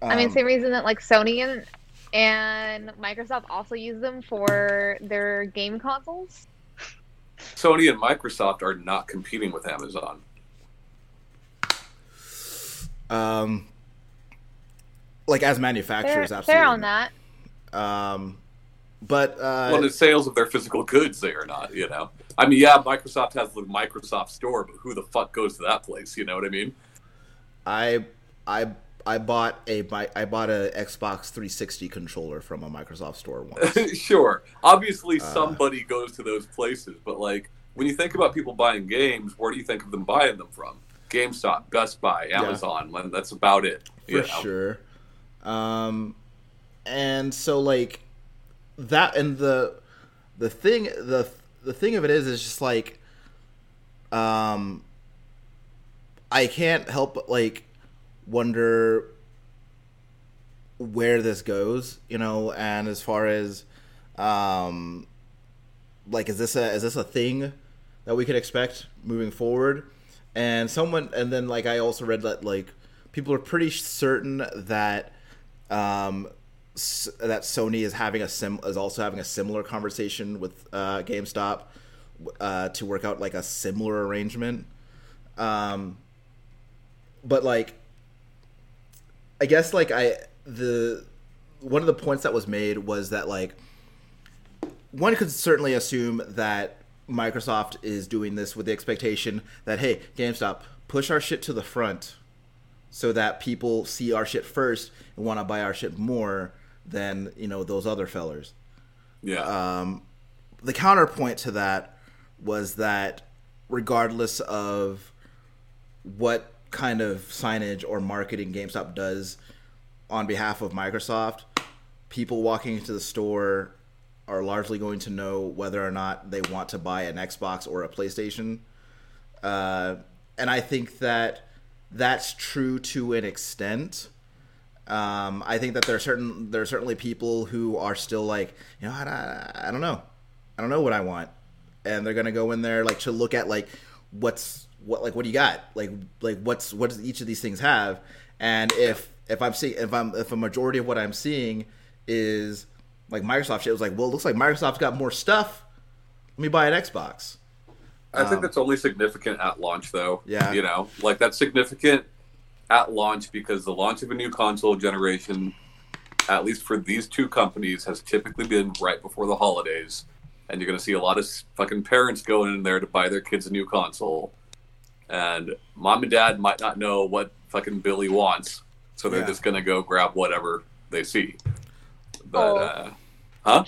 I mean, um, same reason that like Sony and and Microsoft also use them for their game consoles. Sony and Microsoft are not competing with Amazon. Um, like as manufacturers, they're, absolutely. They're on that. Um, but uh, well, the sales of their physical goods, they are not. You know, I mean, yeah, Microsoft has the Microsoft Store, but who the fuck goes to that place? You know what I mean? I I I bought a I bought a Xbox 360 controller from a Microsoft store once. sure, obviously uh, somebody goes to those places, but like when you think about people buying games, where do you think of them buying them from? GameStop, Best Buy, Amazon. Yeah. That's about it. For know? sure. Um, and so like that, and the the thing the the thing of it is, is just like, um, I can't help but like wonder where this goes, you know, and as far as um like is this a is this a thing that we could expect moving forward? and someone and then like i also read that like people are pretty certain that um that sony is having a sim is also having a similar conversation with uh gamestop uh to work out like a similar arrangement um but like I guess like I the one of the points that was made was that like one could certainly assume that Microsoft is doing this with the expectation that hey, GameStop, push our shit to the front so that people see our shit first and want to buy our shit more than, you know, those other fellers. Yeah. Um, the counterpoint to that was that regardless of what kind of signage or marketing GameStop does on behalf of Microsoft, people walking into the store are largely going to know whether or not they want to buy an Xbox or a PlayStation. Uh, and I think that that's true to an extent. Um, I think that there are certain there are certainly people who are still like, you know, I, I, I don't know, I don't know what I want, and they're gonna go in there like to look at like what's what like what do you got like like what's what does each of these things have, and if if I'm seeing if I'm if a majority of what I'm seeing is like Microsoft shit, it was like, well, it looks like Microsoft's got more stuff. Let me buy an Xbox. I think Um, that's only significant at launch, though. Yeah. You know, like that's significant at launch because the launch of a new console generation, at least for these two companies, has typically been right before the holidays. And you're going to see a lot of fucking parents going in there to buy their kids a new console. And mom and dad might not know what fucking Billy wants. So they're Yeah. just going to go grab whatever they see. But, Oh. uh, huh?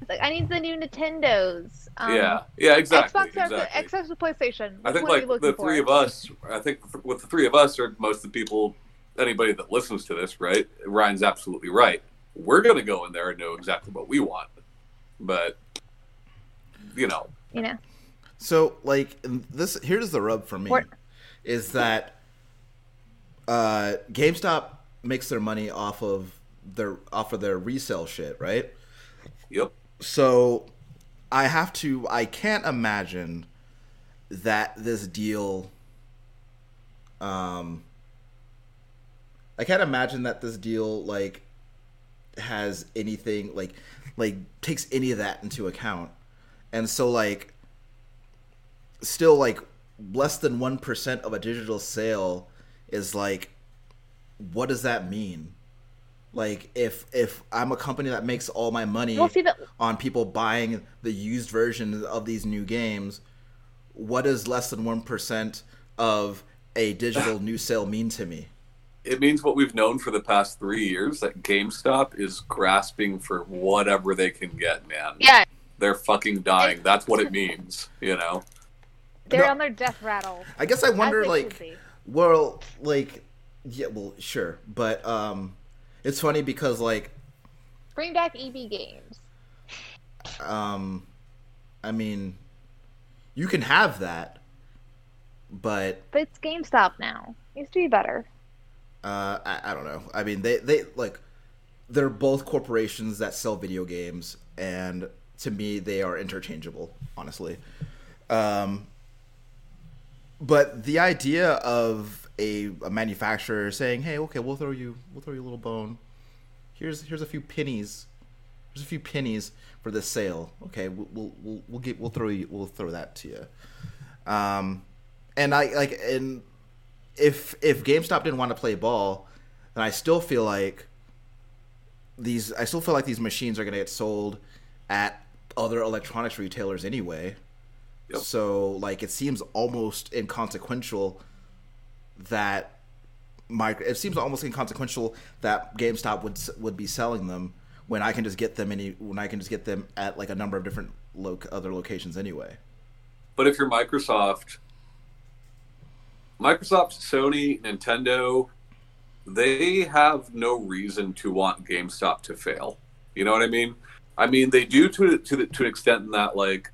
It's like I need the new Nintendos. Um, yeah. Yeah, exactly. Xbox, or exactly. Xbox or PlayStation. I think like you looking the for? three of us. I think with the three of us are most of the people, anybody that listens to this, right? Ryan's absolutely right. We're gonna go in there and know exactly what we want, but you know, You know, So like this here's the rub for me What- is that uh GameStop makes their money off of their off of their resale shit, right? yep, So I have to I can't imagine that this deal um I can't imagine that this deal like has anything like like takes any of that into account. And so like still like less than 1% of a digital sale is like what does that mean? Like if if I'm a company that makes all my money we'll see that. on people buying the used version of these new games, what does less than 1% of a digital new sale mean to me? it means what we've known for the past three years that GameStop is grasping for whatever they can get. Man, Yeah, they're fucking dying. That's what it means. You know, they're No. on their death rattle. I guess I wonder like well like yeah well sure but um it's funny because like bring back EB games. um I mean you can have that but But it's GameStop now. Needs to be better. uh I, I don't know. I mean they they like they're both corporations that sell video games and to me they are interchangeable honestly. Um but the idea of a, a manufacturer saying, "Hey, okay, we'll throw you we'll throw you a little bone. Here's here's a few pennies. Here's a few pennies for this sale. Okay, we'll we'll we'll, get we'll throw you we'll throw that to you." Um and I like and if if GameStop didn't want to play ball, then I still feel like these I still feel like these machines are going to get sold at other electronics retailers anyway. Yep. So like it seems almost inconsequential that my it seems almost inconsequential that GameStop would would be selling them when I can just get them any when I can just get them at like a number of different lo- other locations anyway. But if you're Microsoft, Microsoft, Sony, Nintendo, they have no reason to want GameStop to fail. You know what I mean? I mean, they do to to the, to an extent in that, like,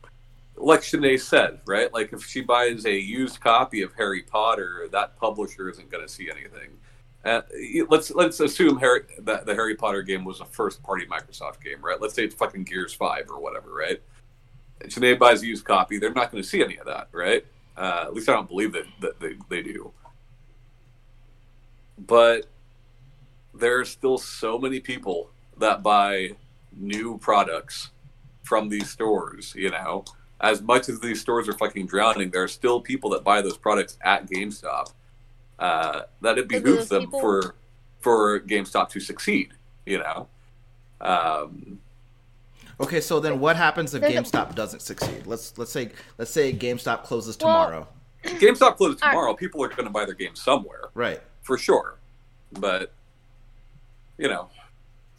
like Shanae said, right? Like, if she buys a used copy of Harry Potter, that publisher isn't going to see anything. Uh, let's let's assume Harry that the Harry Potter game was a first party Microsoft game, right? Let's say it's fucking Gears Five or whatever, right? Shanae buys a used copy, they're not going to see any of that, right? Uh, at least I don't believe that, that they, they do. But there are still so many people that buy new products from these stores, you know. As much as these stores are fucking drowning, there are still people that buy those products at GameStop. Uh, that it behooves them people- for for GameStop to succeed. You know. Um, Okay, so then what happens if GameStop doesn't succeed? Let's let's say let's say GameStop closes Well- tomorrow. GameStop closes All right. tomorrow. People are going to buy their games somewhere right. for sure, but you know,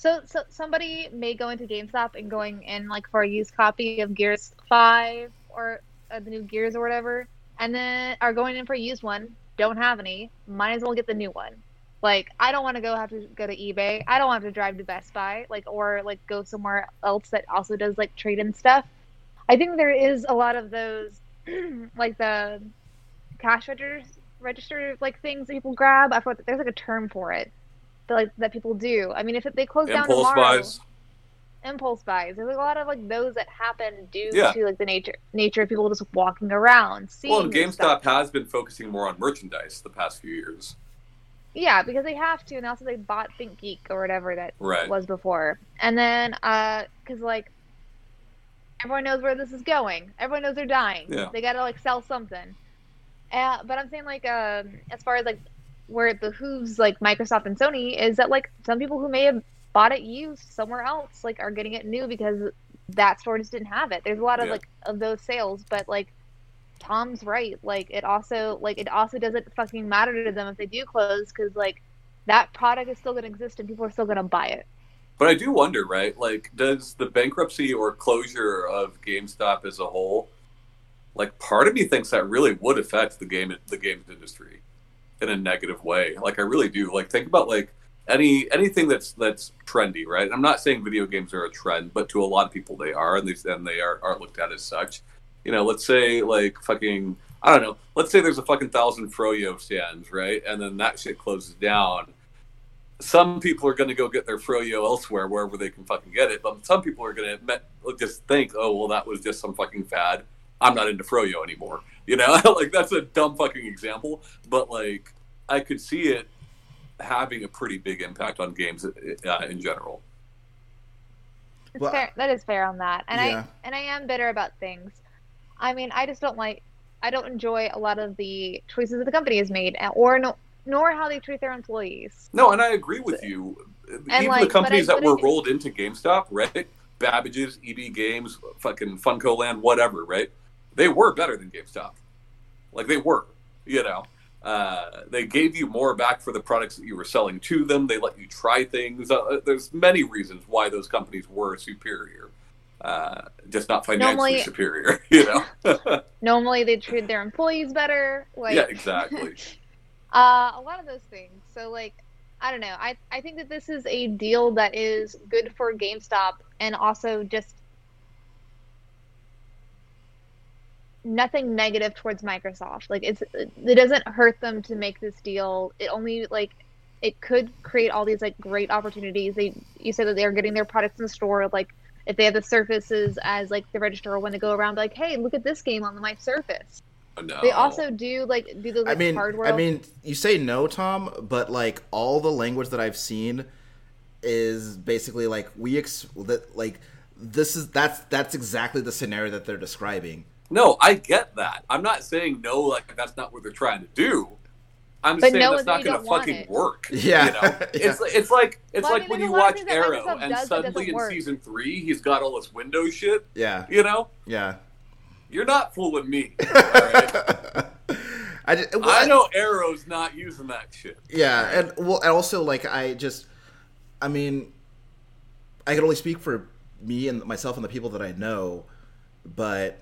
So, so somebody may go into GameStop and going in like for a used copy of Gears Five or uh, the new Gears or whatever, and then are going in for a used one. Don't have any. Might as well get the new one. Like I don't want to go have to go to eBay. I don't want to drive to Best Buy. Like or like go somewhere else that also does like trade in stuff. I think there is a lot of those, like the cash registers, register like things that people grab. I forgot there's like a term for it that like that people do. I mean, if they close down impulse tomorrow, buys. impulse buys. There's like a lot of like those that happen due Yeah. to like the nature nature of people just walking around, seeing. Well, GameStop stuff. has been focusing more on merchandise the past few years. Yeah, because they have to, and also they bought ThinkGeek or whatever that Right. was before, and then uh, because like everyone knows where this is going. Everyone knows they're dying. Yeah. They gotta like sell something. Uh, but I'm saying like um, as far as like where it behooves like Microsoft and Sony is that like some people who may have bought it used somewhere else like are getting it new because that store just didn't have it. There's a lot of Yeah. like of those sales, but like Tom's right. Like it also like it also doesn't fucking matter to them if they do close because like that product is still going to exist and people are still going to buy it. But I do wonder, right? Like, does the bankruptcy or closure of GameStop as a whole, like, part of me thinks that really would affect the game, the games industry, in a negative way. Like, I really do. Like, think about like any anything that's that's trendy, right? I'm not saying video games are a trend, but to a lot of people they are, and they and they are are looked at as such. You know, let's say like fucking I don't know. Let's say there's a fucking thousand Froyo stands, right? And then that shit closes down some people are going to go get their froyo elsewhere wherever they can fucking get it but some people are going to just think oh well that was just some fucking fad i'm not into froyo anymore you know like that's a dumb fucking example but like i could see it having a pretty big impact on games uh, in general Well, fair. That is fair on that, and Yeah. I and I am bitter about things. I mean, I just don't like. I don't enjoy a lot of the choices that the company has made, uh, or no, nor how they treat their employees. no and i agree with you even like, the companies I- that were I- rolled into gamestop right babbage's eb games fucking funco land whatever right they were better than gamestop like they were you know uh, they gave you more back for the products that you were selling to them they let you try things uh, there's many reasons why those companies were superior uh, just not financially Normally- superior you know Normally, they treat their employees better. Like, yeah exactly Uh, a lot of those things. So like, I don't know. I I think that this is a deal that is good for GameStop and also just nothing negative towards Microsoft. Like it's it doesn't hurt them to make this deal. It only like it could create all these like great opportunities. They you said that they're getting their products in the store like if they have the surfaces as like the register when they go around like hey look at this game on my surface no. they also do like do those like, I mean, hardware I mean, you say no, Tom, but like all the language that I've seen is basically like we ex- that like this is that's that's exactly the scenario that they're describing. No, I get that. I'm not saying no, like that's not what they're trying to do. I'm But saying no that's not going to fucking it. work. Yeah. you know? it's Yeah. it's like it's Well, I like mean, when you a lot of watch Arrow, and does suddenly in work. season three he's got all this window shit. Yeah, You know, yeah. you're not fooling me. All right? I, just, well, I know Arrow's not using that shit. Yeah, and well, and also like I just, I mean, I can only speak for me and myself and the people that I know, but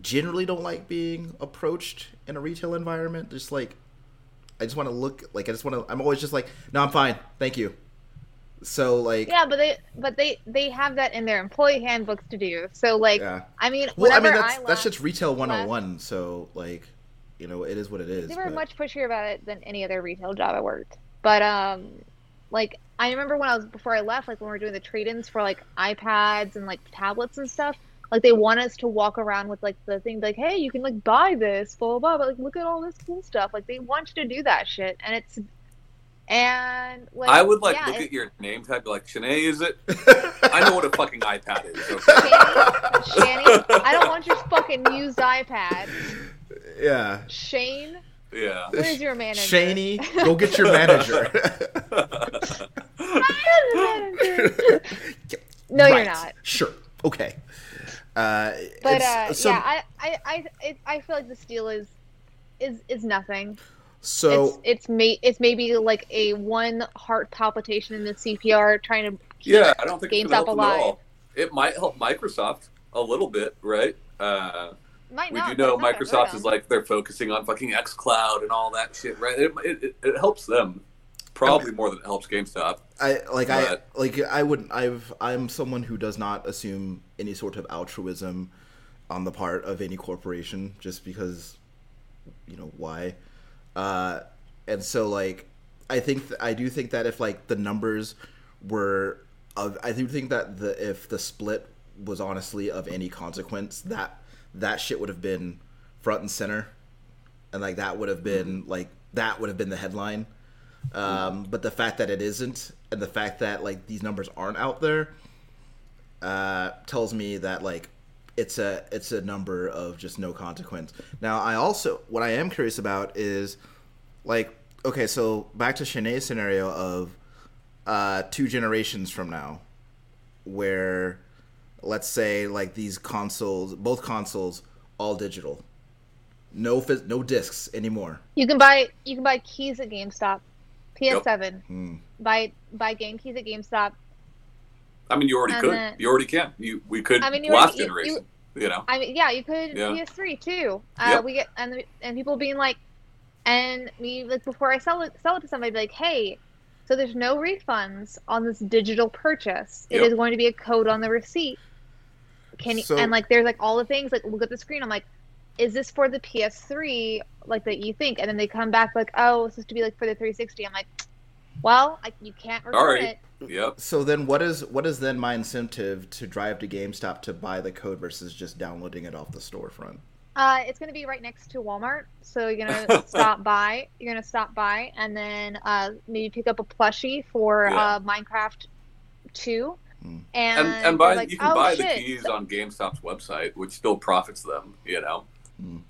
generally don't like being approached in a retail environment. Just like, I just want to look like I just want to. I'm always just like, no, I'm fine, thank you. So like, Yeah, but they but they they have that in their employee handbooks to do. So like, yeah. I mean, Well, I mean that's left, that's just retail 101. So like, you know, it is what it is. they were but- much pushier about it than any other retail job I worked. But um, like I remember when I was before I left, like when we were doing the trade-ins for like iPads and like tablets and stuff. Like they want us to walk around with like the thing, like, hey, you can like buy this, blah blah blah. But like, look at all this cool stuff. Like they want you to do that shit, and it's and like I would like yeah, look it- at your name tag, like Shanae, is it? I know what a fucking iPad is. Okay? Shani, I don't want your fucking used iPad. yeah. Shane, Yeah. Where's your manager? Shaney, go get your manager. No, you're not. Sure. Okay. Uh, But uh, so, yeah, I I I I feel like the deal is is is nothing. so it's it's may it's maybe like a one heart palpitation in the CPR trying to yeah, I don't think it's GameStop gonna help at alive. all. It might help Microsoft a little bit, right? Uh, Might we not, do know it's not gonna Microsoft is like they're focusing on fucking XCloud and all that shit, right? It, it, it, it helps them probably more than it helps GameStop. I like But- I like I wouldn't. I've I'm someone who does not assume any sort of altruism on the part of any corporation just because you know why uh and so like I think th- I do think that if like the numbers were of I do think that the if the split was honestly of any consequence that that shit would have been front and center and like that would have been like that would have been the headline um, but the fact that it isn't and the fact that like these numbers aren't out there uh, tells me that like it's a it's a number of just no consequence. Now i also what i am curious about is like okay so back to Shanae's scenario of uh, two generations from now where let's say like these consoles both consoles all digital. No no discs anymore. You can buy you can buy keys at GameStop, PS7. Hmm. Buy buy game keys at GameStop. I mean, you already And could. then- you already can. You we could I mean, you last already- you- generation. You, know. I mean, yeah, you could Yeah. PS3 too. Uh, Yep. We get and and people being like, and me like before I sell it sell it to somebody, be like, hey, so there's no refunds on this digital purchase. It Yep. is going to be a code on the receipt. Can you, So- and like there's like all the things like look at the screen. I'm like, is this for the PS3 like that you think? And then they come back like, oh, it's supposed to be like for the 360. I'm like, well, I, you can't return Alright. it. Yep. So then, what is what is then my incentive to drive to GameStop to buy the code versus just downloading it off the storefront? Uh, it's gonna be right next to Walmart, so you're gonna stop by. You're gonna stop by, and then uh, maybe pick up a plushie for Yeah. uh, Minecraft Two, Hmm. and And and buy like, you can "Oh, buy shit." the keys on GameStop's website, which still profits them. You know.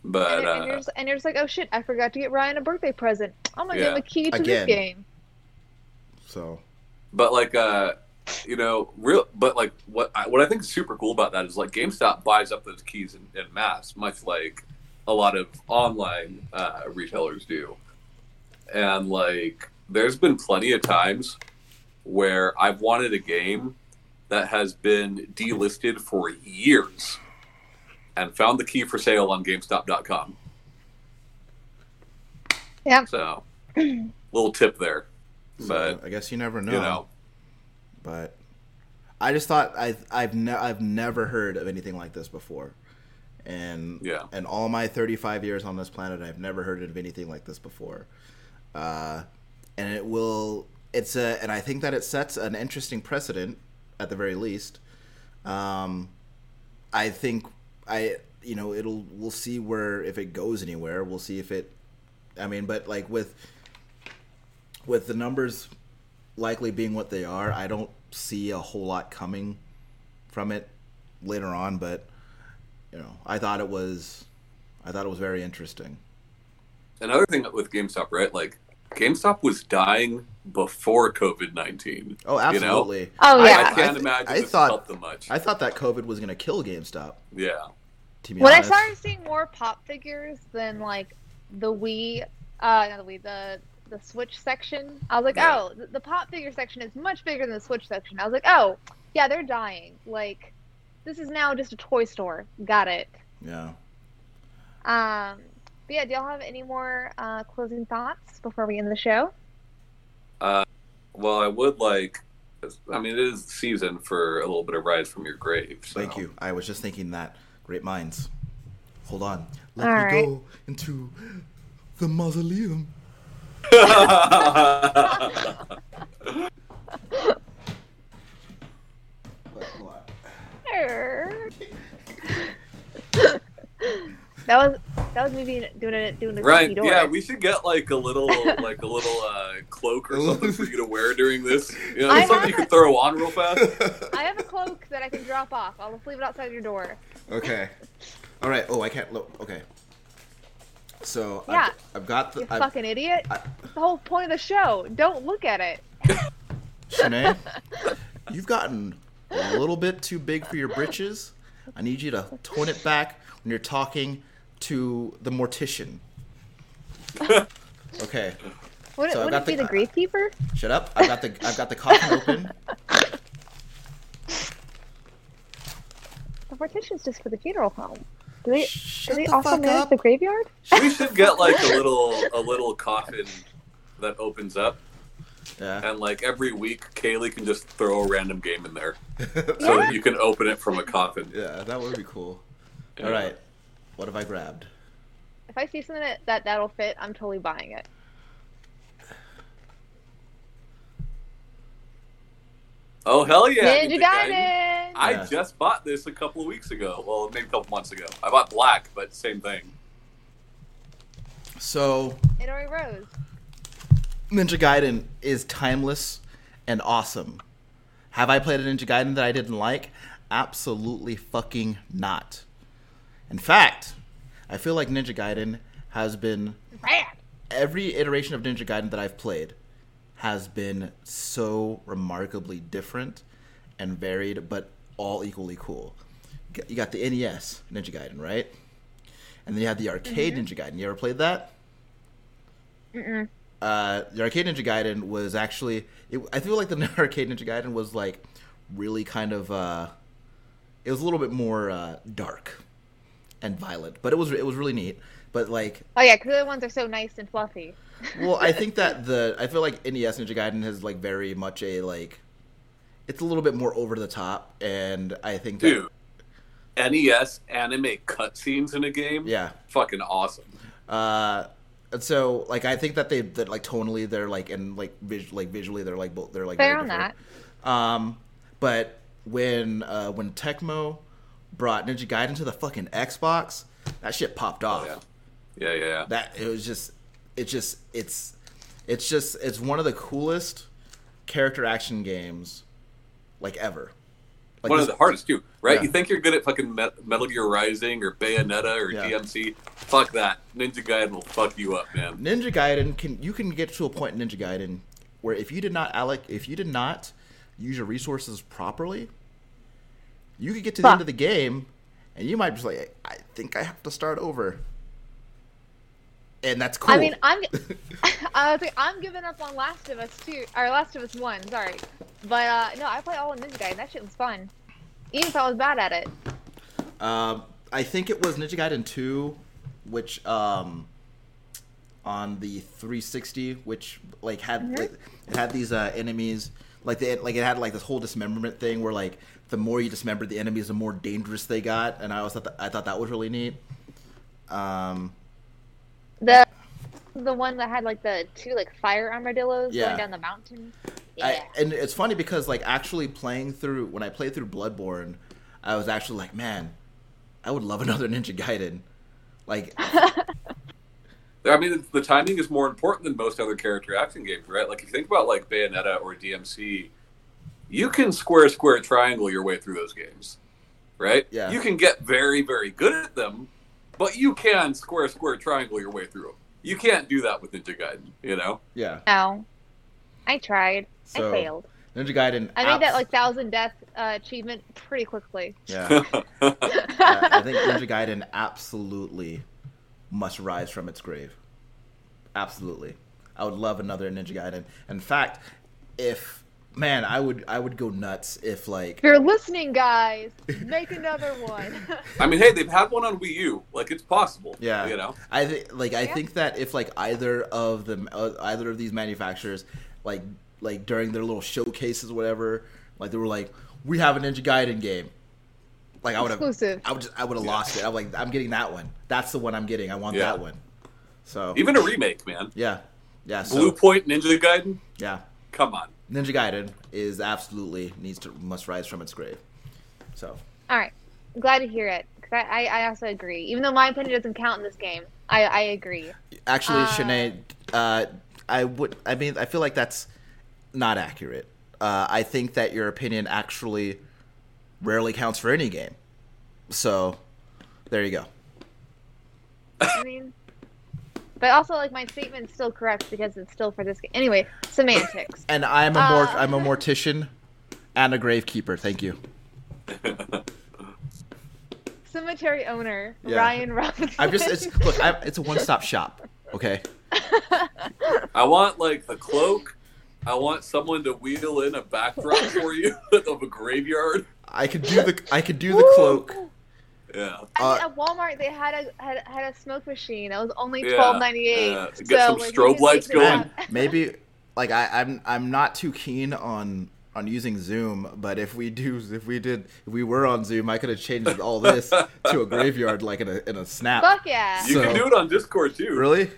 But and, and, you're uh, just, and you're just like, oh shit, I forgot to get Ryan a birthday present. I'm gonna give him a key to Again. this game. So but like uh, you know, real. But like what I, what I think is super cool about that is like GameStop buys up those keys in, in mass, much like a lot of online uh, retailers do. And like, there's been plenty of times where I've wanted a game that has been delisted for years and found the key for sale on GameStop.com. Yeah. So, little tip there. so But I guess you never know. you know, But I just thought I I've ne- I've never heard of anything like this before, and Yeah. and all my 35 years on this planet, I've never heard of anything like this before. Uh, and it will it's a and I think that it sets an interesting precedent at the very least. Um, I think I you know it'll we'll see where if it goes anywhere. We'll see if it. I mean, but like with with the numbers likely being what they are, I don't see a whole lot coming from it later on. But you know, I thought it was I thought it was very interesting. another thing with GameStop, right? Like, GameStop was dying before COVID 19. Oh, absolutely. Oh I, yeah. I can't I- imagine I this thought- helped them much. I thought that COVID was going to kill GameStop. yeah. To be when I started seeing more pop figures than like the Wii, uh, not the Wii, the the Switch section, I was like, Yeah. oh, the, the pop figure section is much bigger than the Switch section. I was like, oh, yeah, they're dying. Like, this is now just a toy store. Got it. yeah. Um, but yeah, do y'all have any more uh, closing thoughts before we end the show? Uh, Well, I would like. I mean, it is season for a little bit of Rise from Your Grave. so- Thank you. I was just thinking that. Great minds. Hold on. Let All me right. go into the mausoleum. That was that was me being, doing it doing a right? creaky door. Yeah, we should get like a little, like a little uh, cloak or something for you to wear during this. You know, something have you can throw on real fast. I have a cloak that I can drop off. I'll just leave it outside your door. okay. All right. Oh, I can't look. Okay. So Yeah. I've, I've got the You I've, fucking idiot. I- the whole point of the show. Don't look at it. Shanae, you've gotten a little bit too big for your britches. I need you to tone it back when you're talking to the mortician. Okay, Would it, So I would got it be the- the gravekeeper? shut up. I've got the I've got the coffin open. The mortician's just for the funeral home. Do they? Shut do they the also manage up. the graveyard? We should get like a little a little coffin that opens up, Yeah. and like every week, Kaylee can just throw a random game in there so Yeah. you can open it from a coffin. yeah, that would be cool. Yeah. All right, what have I grabbed? If I see something that, that that'll fit, I'm totally buying it. Oh hell yeah! Ninja Ninja Gaiden. Gaiden. I Yeah. just bought this a couple of weeks ago. Well, maybe a couple months ago. I bought black, but same thing. So Itoi Rose. Ninja Gaiden is timeless and awesome. Have I played a Ninja Gaiden that I didn't like? Absolutely fucking not. In fact, I feel like Ninja Gaiden has been Bad. every iteration of Ninja Gaiden that I've played has been so remarkably different and varied, but all equally cool. You got the NES Ninja Gaiden, right? And then you had the arcade Ninja Gaiden. You ever played that? Mm-mm. uh, the arcade Ninja Gaiden was actually. It, I feel like the arcade Ninja Gaiden was like really kind of. Uh, it was a little bit more uh, dark and violent, but it was it was really neat. But like, Oh yeah, because the other ones are so nice and fluffy. well, I think that the I feel like NES Ninja Gaiden has like very much a like. It's a little bit more over the top, and I think that Dude, NES anime cutscenes in a game? yeah. Fucking awesome. Uh, and so like I think that they that like tonally they're like and like vis- like visually they're like both they're like Fair very on different. that. Um, but when uh, when Tecmo brought Ninja Gaiden to the fucking Xbox, that shit popped oh, off. Oh, yeah. Yeah, yeah, yeah. That it was just, it just, it's, it's just, it's one of the coolest character action games like ever. Like One this- of the hardest too, right? Yeah. You think you're good at fucking Metal Gear Rising or Bayonetta or Yeah. DMC? Fuck that. Ninja Gaiden will fuck you up, man. Ninja Gaiden can you can get to a point in Ninja Gaiden where if you did not alloc if you did not use your resources properly, you could get to the Fuck. end of the game and you might just like I think I have to start over. And that's cool. I mean, I'm. I was like, I'm giving up on Last of Us two or Last of Us one. Sorry, but uh, no, I played all of Ninja Gaiden. That shit was fun, even if I was bad at it. Um, I think it was Ninja Gaiden 2, which um, on the 360, which like had like, it had these uh, enemies like they like it had like this whole dismemberment thing where like the more you dismembered the enemies, the more dangerous they got, and I always thought that, I thought that was really neat. Um, The the one that had like the two like fire armadillos Yeah. going down the mountain. Yeah. I, and it's funny because like actually playing through when I played through Bloodborne, I was actually like, man, I would love another Ninja Gaiden. Like I mean, the timing is more important than most other character action games, right? Like, if you think about like Bayonetta or DMC, you can square, square, triangle your way through those games, right? Yeah. You can get very, very good at them, but you can square, square, triangle your way through them. You can't do that with Ninja Gaiden, you know? yeah, no, I tried. So- I failed. Ninja Gaiden. I made that like thousand death uh, achievement pretty quickly. Yeah. Yeah, I think Ninja Gaiden absolutely must rise from its grave. Absolutely, I would love another Ninja Gaiden. In fact, if man, I would I would go nuts if like If you're listening, guys, make another one. I mean, hey, they've had one on Wii U. Like, it's possible. yeah, You know? I think like I Yeah. think that if like either of them uh, either of these manufacturers like like during their little showcases or whatever like they were like we have a Ninja Gaiden game. Like I would have, Exclusive. I would just, I would have lost it. I'm like, I'm getting that one. That's the one I'm getting. I want Yeah. that one. So Even a remake, man. Yeah, yeah. So Bluepoint Ninja Gaiden? yeah, Come on. Ninja Gaiden is absolutely needs to must rise from its grave. So All right, glad to hear it because I, I, I also agree. Even though my opinion doesn't count in this game, I, I agree. actually, Uh, Shanae, uh, I would. I mean, I feel like that's not accurate. Uh, I think that your opinion actually rarely counts for any game. So there you go. I mean, But also, like my statement's still correct because it's still for this game. Anyway, semantics. And I'm a more Uh. I'm a mortician and a gravekeeper. Thank you. Cemetery owner Yeah. Ryan Robinson. I'm just it's look. I'm, it's a one stop shop. Okay. I want like a cloak. I want someone to wheel in a backdrop for you of a graveyard. I could do the I could do the cloak. Yeah. Uh, at Walmart, they had a had, had a smoke machine that was only twelve ninety eight. yeah. Get some strobe lights going. maybe like I, I'm I'm not too keen on on using Zoom, but if we do if we did if we were on Zoom, I could have changed all this to a graveyard like in a in a snap. Fuck yeah! You can do it on Discord too. Really?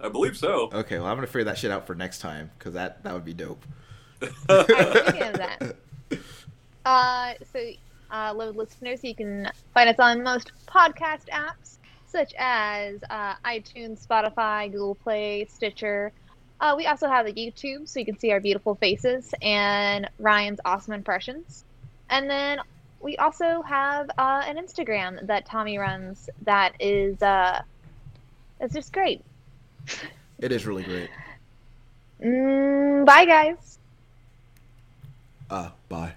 I believe so. Okay, well I'm gonna figure that shit out for next time because that that would be dope. Alright, speaking of that, uh, so uh, load listeners, you can find us on most podcast apps such as uh, iTunes, Spotify, Google Play, Stitcher. Uh, we also have a YouTube, so you can see our beautiful faces and Ryan's awesome impressions. And then we also have uh, an Instagram that Tommy runs that is uh, it's just great. It is really great. Mm, bye, guys. Uh, bye.